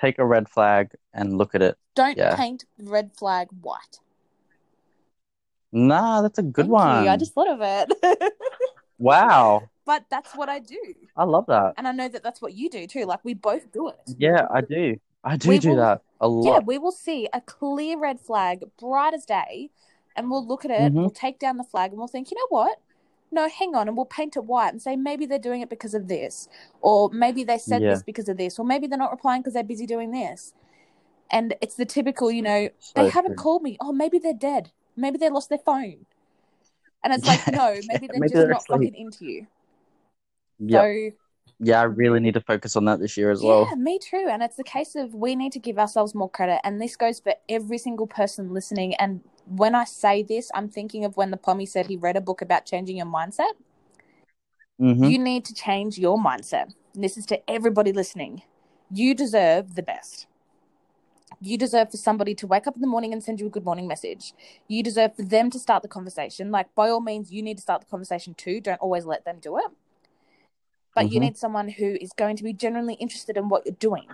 take a red flag and look at it. Don't Yeah. paint the red flag white. Nah, that's a good Thank one. you. I just thought of it. Wow, but that's what I do. I love that. And I know that that's what you do too. Like we both do it. Yeah, I do. I do We do will- that a lot. Yeah, we will see a clear red flag, bright as day, and we'll look at it, Mhm. we'll take down the flag, and we'll think, you know what? No, hang on, and we'll paint it white and say maybe they're doing it because of this, or maybe they said Yeah. this because of this, or maybe they're not replying because they're busy doing this. And it's the typical, you know, So they haven't called me. Oh, maybe they're dead. Maybe they lost their phone. And it's like, no, maybe they're Maybe just they're not asleep. fucking into you. Yeah, So yeah, I really need to focus on that this year as well. Yeah, me too. And it's the case of we need to give ourselves more credit. And this goes for every single person listening. And when I say this, I'm thinking of when the Pommie said he read a book about changing your mindset. hmm You need to change your mindset. And this is to everybody listening. You deserve the best. You deserve for somebody to wake up in the morning and send you a good morning message. You deserve for them to start the conversation. Like, by all means, you need to start the conversation too. Don't always let them do it. But you Mhm. need someone who is going to be genuinely interested in what you're doing.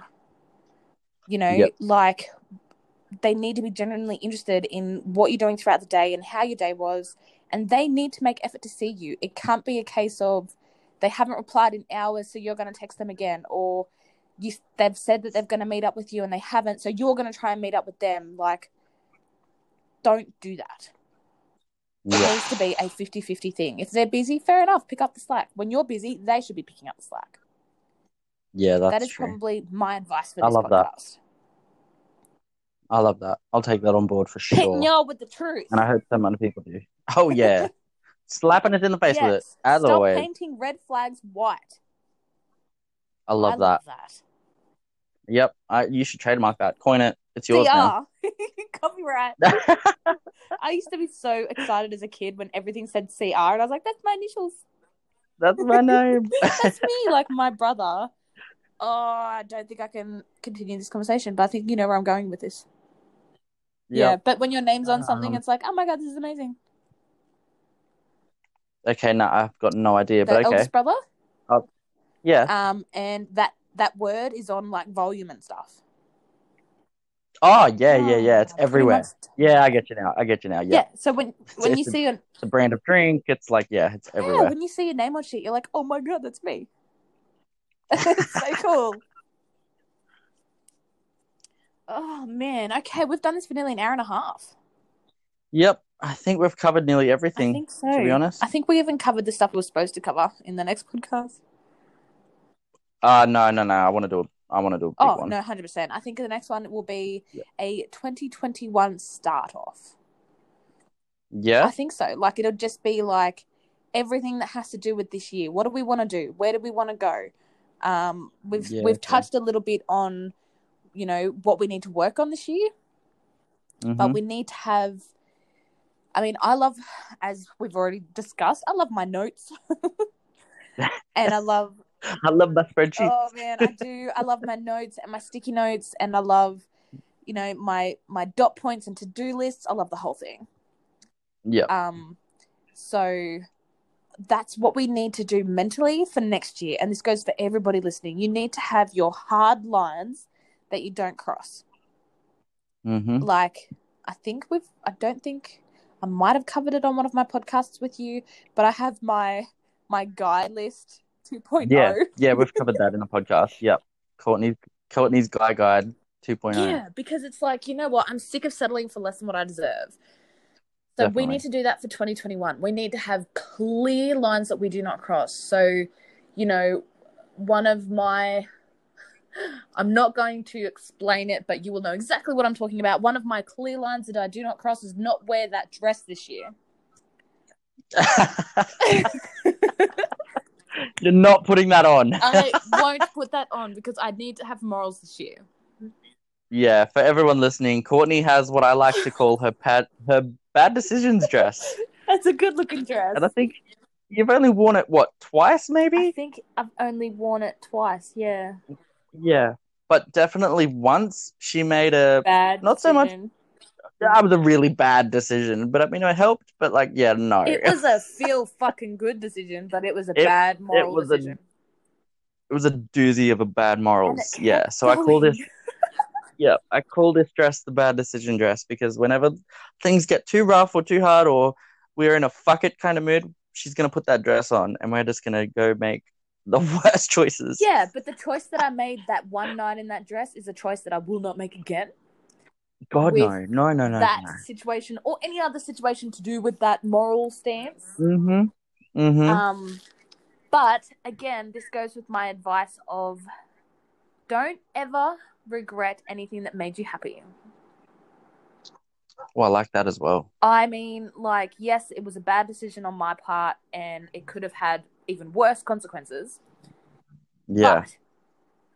You know, Yep. like they need to be genuinely interested in what you're doing throughout the day and how your day was. And they need to make effort to see you. It can't be a case of they haven't replied in hours, so you're going to text them again, or you they've said that they're going to meet up with you and they haven't, so you're going to try and meet up with them. Like, don't do that. It Yeah, needs to be a 50 50 thing. If they're busy, fair enough, pick up the slack. When you're busy, they should be picking up the slack. yeah, that's that is true. probably my advice for I this love that. I love that. I'll take that on board for Hitting sure. y'all with the truth. And I hope so many people do. Oh yeah, slapping it in the face with it Yes. as Stop always. painting red flags white. I love I that. love that. Yep, I, you should trademark that. Coin it. It's yours now. CR. Copyright. I used to be so excited as a kid when everything said CR, and I was like, that's my initials. That's my name. That's me. like my brother. Oh, I don't think I can continue this conversation, but I think you know where I'm going with this. Yeah, but when your name's on something, Um, it's like, oh my god, this is amazing. Okay, no, I've got no idea, The but okay. eldest brother. Yeah. Um, and that that word is on like volume and stuff. Oh, yeah, yeah, yeah. It's everywhere. Yeah, I get you now. I get you now. Yeah. Yeah. So when when you it's a- see It's a brand of drink. It's like, yeah, it's everywhere. yeah, when you see your name on shit, you're like, oh my god, that's me. it's so cool. Oh man. Okay, we've done this for nearly an hour and a half. Yep. I think we've covered nearly everything. I think so. to be honest. I think we even covered the stuff we were supposed to cover in the next podcast. Uh no, no, no. I want to do a I want to do a big Oh one. no, hundred percent. I think the next one will be Yeah. a 2021 start off. Yeah. I think so. Like it'll just be like everything that has to do with this year. What do we want to do? Where do we want to go? Um, we've Yeah, we've okay. touched a little bit on, you know, what we need to work on this year, but Mhm. we need to have. I mean, I love, as we've already discussed, I love my notes, and I love I love my spreadsheet. Oh man, I do. I love my notes and my sticky notes, and I love, you know, my my dot points and to do lists. I love the whole thing. yeah. Um, so that's what we need to do mentally for next year, and this goes for everybody listening. You need to have your hard lines that you don't cross. Mm-hmm. Like, I think we've. I don't think I might have covered it on one of my podcasts with you, but I have my my guide list 2.0. Yeah. Yeah, we've covered that in the podcast. Yep. Courtney's Courtney's Guy Guide oh. 2.0. Yeah, because it's like, you know what? I'm sick of settling for less than what I deserve. So we need to do that for 2021. We need to have clear lines that we do not cross. So, you know, one of my I'm not going to explain it, but you will know exactly what I'm talking about. One of my clear lines that I do not cross is not wear that dress this year. You're not putting that on. I won't put that on because I need to have morals this year. Yeah, for everyone listening, Courtney has what I like to call her pad, her bad decisions dress, That's a good looking dress. and I think you've only worn it what twice, maybe. I think I've only worn it twice. Yeah. Yeah, but definitely once she made a Bad. Not so much- decision. That was a really bad decision. But I mean, it helped. But like, yeah, no, It was a feel fucking good decision, but it was a It- bad moral was a decision. it was a doozy of a bad morals. Yeah, so I call this yeah, I call this dress the bad decision dress because whenever things get too rough or too hard or we're in a fuck it kind of mood, she's gonna put that dress on and we're just gonna go make the worst choices. Yeah, but the choice that I made that one night in that dress is a choice that I will not make again. God with no, no, no, no, that no. situation or any other situation to do with that moral stance. Mm-hmm. Mm-hmm. Um, but again, this goes with my advice of don't ever regret anything that made you happy. well, I like that as well. I mean, like, yes, it was a bad decision on my part and it could have had even worse consequences. Yeah. But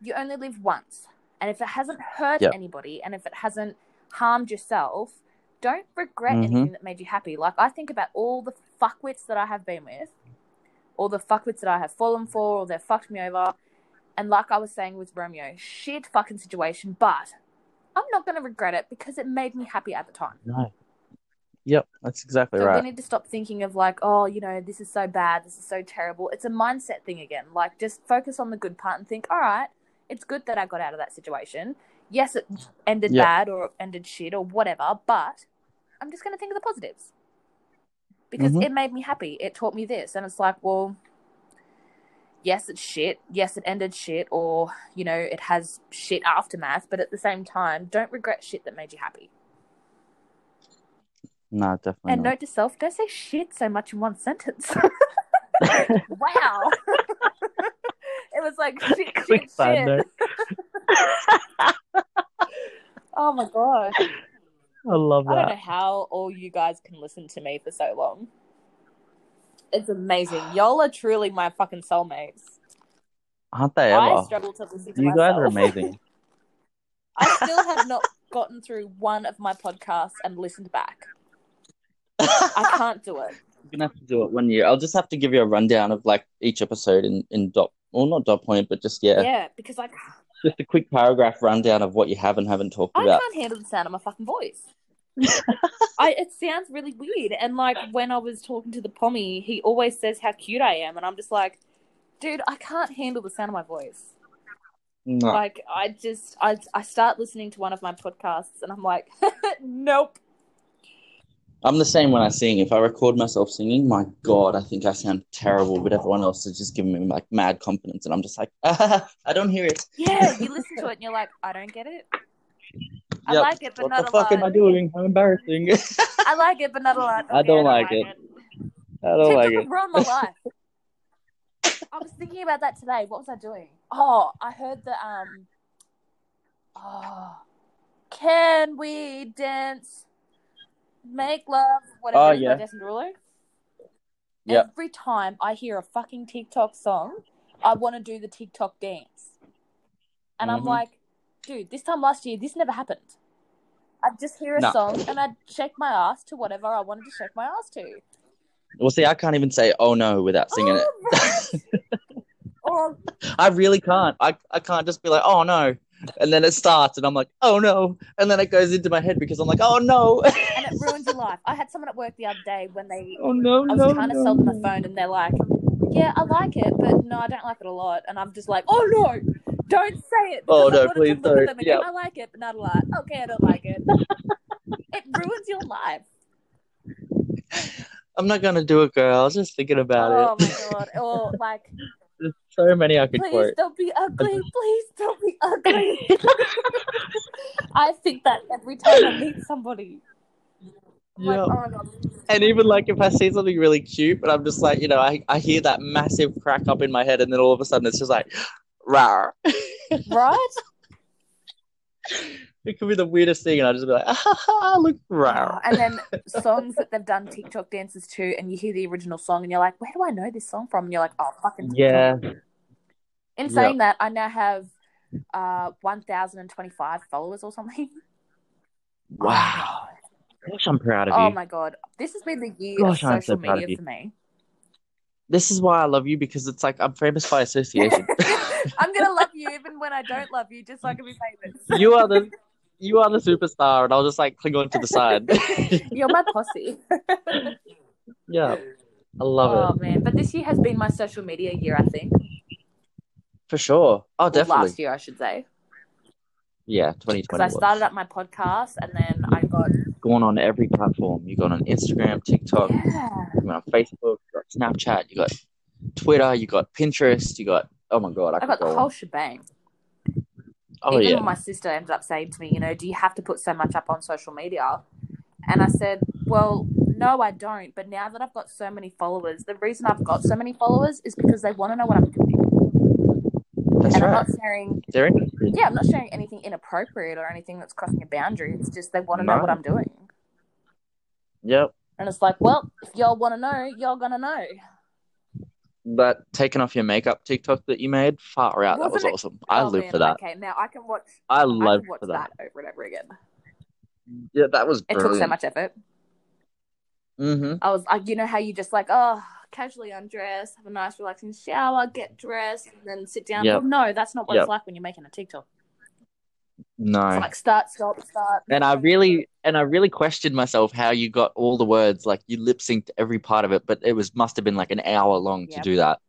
you only live once. And if it hasn't hurt Yep. anybody and if it hasn't harmed yourself, don't regret Mhm. anything that made you happy. Like, I think about all the fuckwits that I have been with, all the fuckwits that I have fallen for, or they've fucked me over. And like I was saying with Romeo, shit fucking situation, but I'm not going to regret it because it made me happy at the time. No. Yep, that's exactly So right. we need to stop thinking of like, oh, you know, this is so bad, this is so terrible. It's a mindset thing again. Like, just focus on the good part and think, all right, it's good that I got out of that situation. Yes, it ended Yeah. bad or ended shit or whatever, but I'm just going to think of the positives because Mhm. it made me happy. It taught me this, and it's like, well, yes, it's shit. Yes, it ended shit, or you know, it has shit aftermath. But at the same time, don't regret shit that made you happy. No, definitely And not. note to self: don't say shit so much in one sentence. wow. it was like shit, Quick shit, shit. Oh my god. I love that. I don't know how all you guys can listen to me for so long. It's amazing. Y'all are truly my fucking soulmates. Aren't they I ever? struggle to listen to You myself. guys are amazing. I still have not gotten through one of my podcasts and listened back. I can't do it. You're gonna have to do it one year. I'll just have to give you a rundown of like each episode in in dot, well, not dot point, but just yeah, Yeah, because like just a quick paragraph rundown of what you have and haven't talked I about. I can't handle the sound of my fucking voice. I it sounds really weird. And like when I was talking to the pommie, he always says how cute I am, and I'm just like, dude, I can't handle the sound of my voice. No. Like I just I I start listening to one of my podcasts, and I'm like, nope. I'm the same when I sing. If I record myself singing, my God, I think I sound terrible, but everyone else is just giving me like mad confidence, and I'm just like, ah, I don't hear it. Yeah, you listen to it and you're like, I don't get it. I Yep. like it, but What not a lot. What the fuck am I doing? How embarrassing. I like it, but not a lot. I Okay, don't like it. I don't like it. ruin my life. I was thinking about that today. What was I doing? Oh, I heard the um. Oh, can we dance? Make love, whatever Oh, it yeah. by Jason Derulo. Yep. Every time I hear a fucking TikTok song, I want to do the TikTok dance, and I'm Mhm. like, dude, this time last year, this never happened. I'd just hear a No. song and I'd shake my ass to whatever I wanted to shake my ass to. Well, see, I can't even say "oh no" without singing it. Oh, right. or I really can't. I, I can't just be like, oh no. And then it starts and I'm like, oh no. And then it goes into my head because I'm like, oh no. and it ruins your life. I had someone at work the other day when they oh no, I was no. trying to sell them a phone and they're like, Yeah, I like it, but no, I don't like it a lot. And I'm just like, Oh no, don't say it. Oh, no, please don't. go, Yep. I like it, but not a lot. Okay, I don't like it. it ruins your life. I'm not gonna do it, girl. I was just thinking about oh it. Oh my god. Or like, There's so many I could quote. please quote. don't be ugly. Please don't be ugly. I think that every time I meet somebody. Yeah. like, oh. And even like if I see something really cute, but I'm just like, you know, I, I hear that massive crack up in my head, and then all of a sudden it's just like, rawr. Right? It could be the weirdest thing, and I'll just be like, ah, ha, ha, look, rawr. and then songs that they've done TikTok dances to, and you hear the original song, and you're like, "Where do I know this song from?" And you're like, "Oh, fucking Yeah. In saying that, I now have uh 1,025 followers or something. Wow. Gosh, I'm proud of Oh you. my god, this has been the year Gosh, of so social of media for me. This is why I love you because it's like I'm famous by association. I'm gonna love you even when I don't love you, just so I can be famous. you are the you are the superstar, and I'll just like cling on to the side. You're my posse. yeah, I love oh it Oh man, but this year has been my social media year. I think for sure. Oh, Well, definitely. last year, I should say, Yeah, 2020. because I started up my podcast and then I got going on every platform. You got on Instagram, TikTok, yeah. you got on Facebook, you got Snapchat, you got Twitter, you got Pinterest, you got oh my god, I, I got the whole on. shebang. Oh Even yeah, my sister ended up saying to me, you know, do you have to put so much up on social media? And I said, well, no, I don't. But now that I've got so many followers, the reason I've got so many followers is because they want to know what I'm doing. that's and I'm right. not sharing, They're interested. yeah, I'm not sharing anything inappropriate or anything that's crossing a boundary. It's just they want to know what I'm doing. Yep. And it's like, well, if y'all want to know, y'all gonna know. That taking off your makeup TikTok that you made, far out. That was it- awesome. I Oh, live man, for that. Okay, now I can watch. I love watch for that. that. over and over again. Yeah, that was It took so much effort. Mm-hmm. I was like, you know how you just like, oh, casually undress, have a nice relaxing shower, get dressed, and then sit down. Yep. No, that's not what Yep. it's like when you're making a TikTok. No. It's like start, stop, start. And I really and I really questioned myself how you got all the words, like you lip synced every part of it, but it was must have been like an hour long to do that.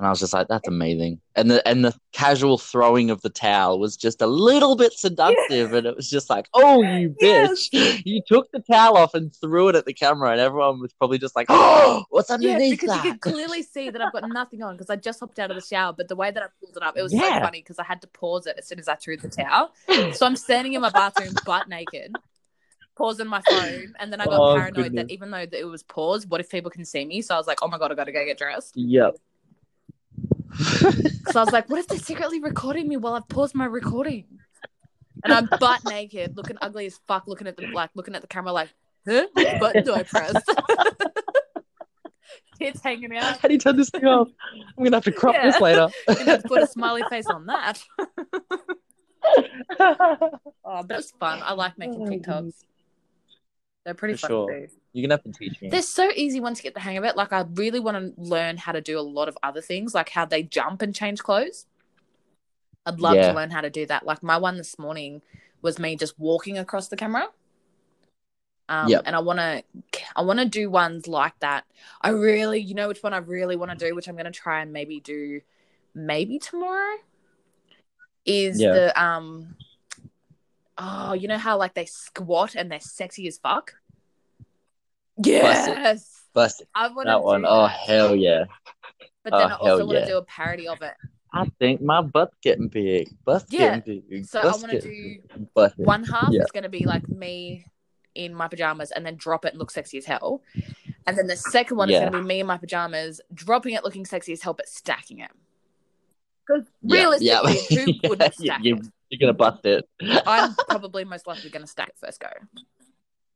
And I was just like, that's amazing. And the and the casual throwing of the towel was just a little bit seductive, and it was just like, oh you Yes. bitch. You took the towel off and threw it at the camera, and everyone was probably just like, Oh, what's Yeah, underneath because that? you can clearly see that I've got nothing on because I just hopped out of the shower. But the way that I pulled it up, it was so funny because I had to pause it as soon as I threw the towel. So I'm standing in my bathroom butt naked, pausing my phone, and then I got Oh, paranoid goodness. that even though it was paused, what if people can see me? So I was like, oh my god, I gotta go get dressed. Yep. Because I was like, what if they're secretly recording me while I've paused my recording? And I'm butt naked, looking ugly as fuck, looking at the like, looking at the camera, like, huh? Which button do I press? Tits hanging out. How do you turn this thing off? I'm gonna have to crop this Yeah. later. You know, put a smiley face on that. Oh, but it's fun. I like making Oh, TikToks. They're pretty For fun sure. You're gonna have to teach me. They're so easy once you get the hang of it. Like I really want to learn how to do a lot of other things, like how they jump and change clothes. I'd love Yeah. to learn how to do that. Like my one this morning was me just walking across the camera. Um, Yep. and I want to, I want to do ones like that. I really, you know, which one I really want to do, which I'm going to try and maybe do, maybe tomorrow, is Yeah. the um, oh, you know how like they squat and they're sexy as fuck. Yes, Bust it. I want that one. Oh hell yeah! But then Oh, I also want to yeah. do a parody of it. I think my butt's getting big. Butt's Yeah. getting big. So I want to do big. Bust it. one half Yeah. is going to be like me in my pajamas and then drop it and look sexy as hell. And then the second one is going to be me in my pajamas, dropping it looking sexy as hell, but stacking it. Because Yeah, realistically, yeah. who wouldn't Yeah, stack you- it? You're gonna bust it. I'm probably most likely going to stack it first go.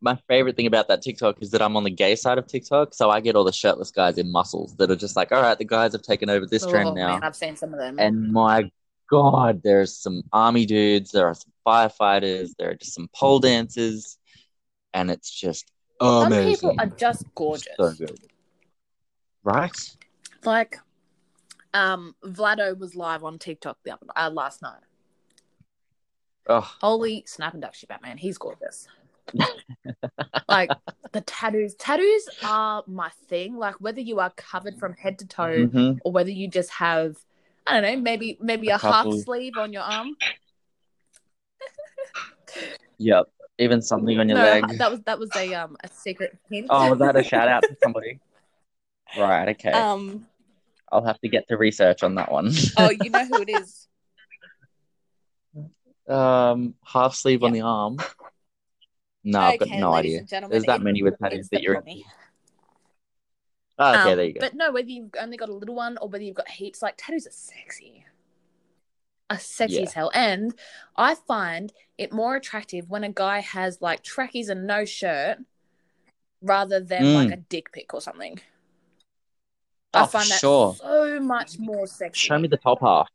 My favorite thing about that TikTok is that I'm on the gay side of TikTok, so I get all the shirtless guys in muscles that are just like, all right, the guys have taken over this oh, trend now. man, I've seen some of them. And my God, there's some army dudes, there are some firefighters, there are just some pole dancers, and it's just some amazing. people are just gorgeous. So good. Right? Like, um, Vlado was live on TikTok the other uh, last night. Oh, Holy snap and duck shit, Batman. He's gorgeous. like the tattoos. Tattoos are my thing. Like whether you are covered from head to toe mhm. or whether you just have I don't know, maybe maybe A a, half sleeve on your arm. Yep. Even something on your no, leg. that was that was a um a secret hint. Oh, was that a shout out to somebody? Right, okay. um I'll have to get to research on that one. oh you know who it is. um, half sleeve on the arm. No, I've got no idea. There's that many with it's tattoos that you're Pommie. into. Oh, okay, Um, there you go. But no, whether you've only got a little one or whether you've got heaps, like tattoos are sexy. are sexy Yeah. as hell. And I find it more attractive when a guy has like trackies and no shirt rather than Mm. like a dick pic or something. I Oh, find that sure. so much more sexy. Show me the top half.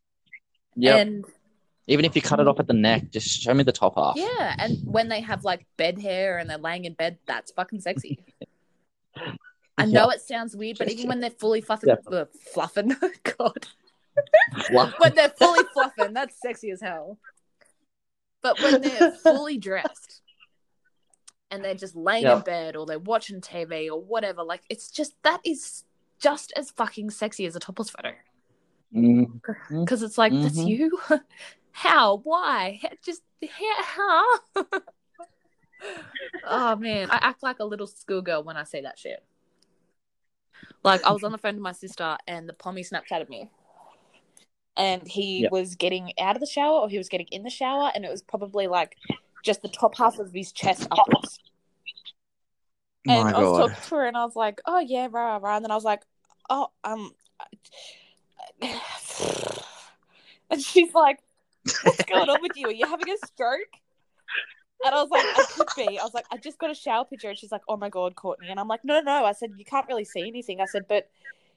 Yeah. And Even if you cut it off at the neck, just show me the top half. yeah, and when they have like bed hair and they're laying in bed, that's fucking sexy. I know it sounds weird, but even when they're fully fluffing, uh, fluffing, God, when they're fully fluffing, that's sexy as hell. But when they're fully dressed and they're just laying in bed or they're watching TV or whatever, like it's just that is just as fucking sexy as a topless photo because it's like that's Mhm. you. How? Why? Just how? oh man, I act like a little schoolgirl when I say that shit. Like I was on the phone to my sister and the pommie Snapchatted me. And he Yep. was getting out of the shower or he was getting in the shower and it was probably like just the top half of his chest upwards. And my I was God. talking to her and I was like, Oh yeah, rah rah and then I was like, Oh, um and she's like, What's going on with you? Are you having a stroke? And I was like, I could be. I was like, I just got a shower picture. And she's like, oh my God, Courtney. And I'm like, no, no, no. I said, you can't really see anything. I said, but,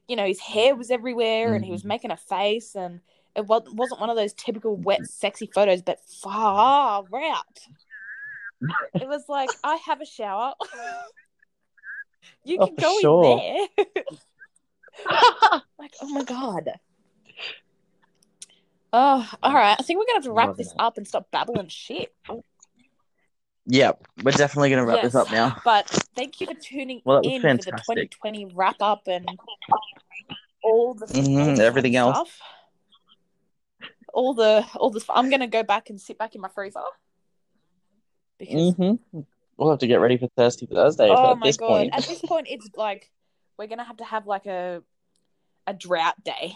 you know, his hair was everywhere and he was mm. making a face. And it wasn't one of those typical wet, sexy photos, but far out. It was like, I have a shower. you Oh, can for go sure. in there. like, oh my God. Oh, all right. I think we're going to have to wrap this up and stop babbling shit. Yep, we're definitely gonna wrap this up now. But thank you for tuning Well, in for the 2020 wrap up and all the Mhm, fun everything else. All the all the I'm gonna go back and sit back in my freezer because hmm We'll have to get ready for Thirsty Thursday oh at my this god, point. at this point it's like we're gonna have to have like a a drought day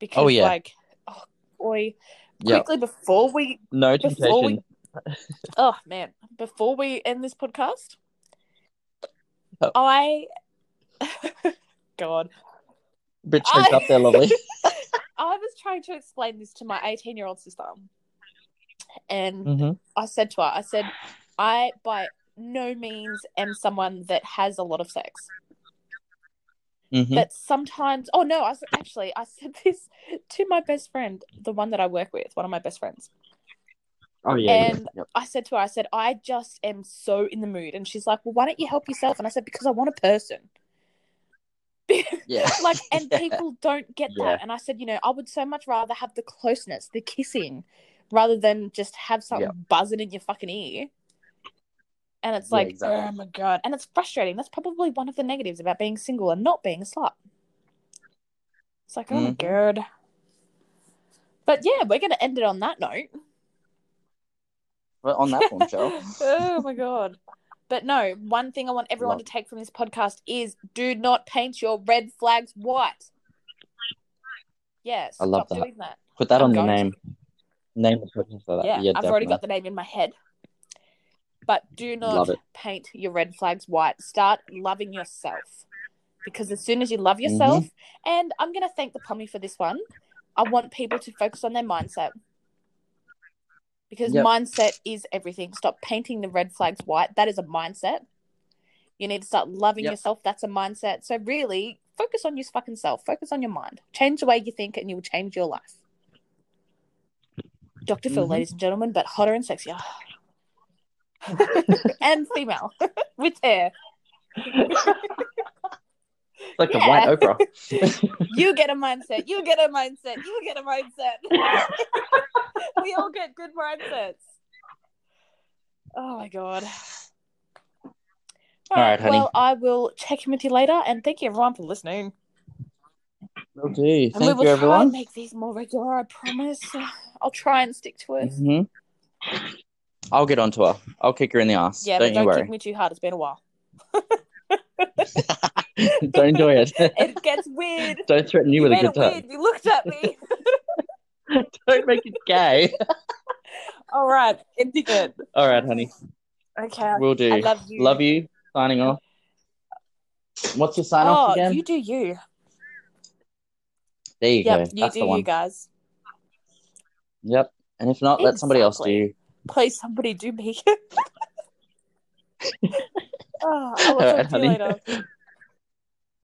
because Oh, yeah. like oh boy Yep. quickly before we No before we- oh man before we end this podcast Oh. i god Bit choked I- up there, lovely. i was trying to explain this to my 18 year old sister and hmm i said to her i said i by no means am someone that has a lot of sex hmm but sometimes oh no i actually i said this to my best friend the one that i work with one of my best friends Oh yeah. yeah. and- Yep. I said to her, I said, I just am so in the mood. And she's like, Well, why don't you help yourself? And I said, Because I want a person. Yeah. like, and Yeah. people don't get Yeah. that. And I said, You know, I would so much rather have the closeness, the kissing, rather than just have something Yeah. buzzing in your fucking ear. And it's Yeah, like, exactly. oh my God. And it's frustrating. That's probably one of the negatives about being single and not being a slut. It's like, oh my Mhm. God. But yeah, we're going to end it on that note. But on that bombshell. oh my god. But no, one thing I want everyone Love to take from this podcast is do not paint your red flags white. Yes, I love that. that. Put that I'm on the going to. name. Name the podcast for that. Yeah, Yeah, I've already got the name in my head. But do not paint your red flags white. Start loving yourself. Because as soon as you love yourself, Mm-hmm. and I'm going to thank the Pommie for this one, I want people to focus on their mindset. Because Yep. mindset is everything. Stop painting the red flags white. That is a mindset. You need to start loving Yep. yourself. That's a mindset. So really, focus on your fucking self. Focus on your mind. Change the way you think, and you will change your life. Dr. Phil, Mhm. ladies and gentlemen, but hotter and sexier. and female with hair. like the Yeah. white Oprah. You get a mindset. You get a mindset. You get a mindset. we all get good mindsets. Oh my god. All right, honey. Well, I will check in with you later, and thank you everyone for listening. Will do. and we Thank will you, try everyone. and make these more regular. I promise. I'll try and stick to it. hmm I'll get onto her. I'll kick her in the ass. Yeah, don't but don't kick me too hard. It's been a while. don't do it. It gets weird. don't threaten you, you with a good it time. weird. You looked at me. don't make it gay. All right, ending it. All right, honey. Okay. We'll do. I love you. Love you. Signing off. What's your sign oh, off again? you do you. There you Yep, go. you That's do the one. you guys. Yep. And if not, let somebody else Exactly. do. Please, somebody do me. oh, I will Alright, talk to you later.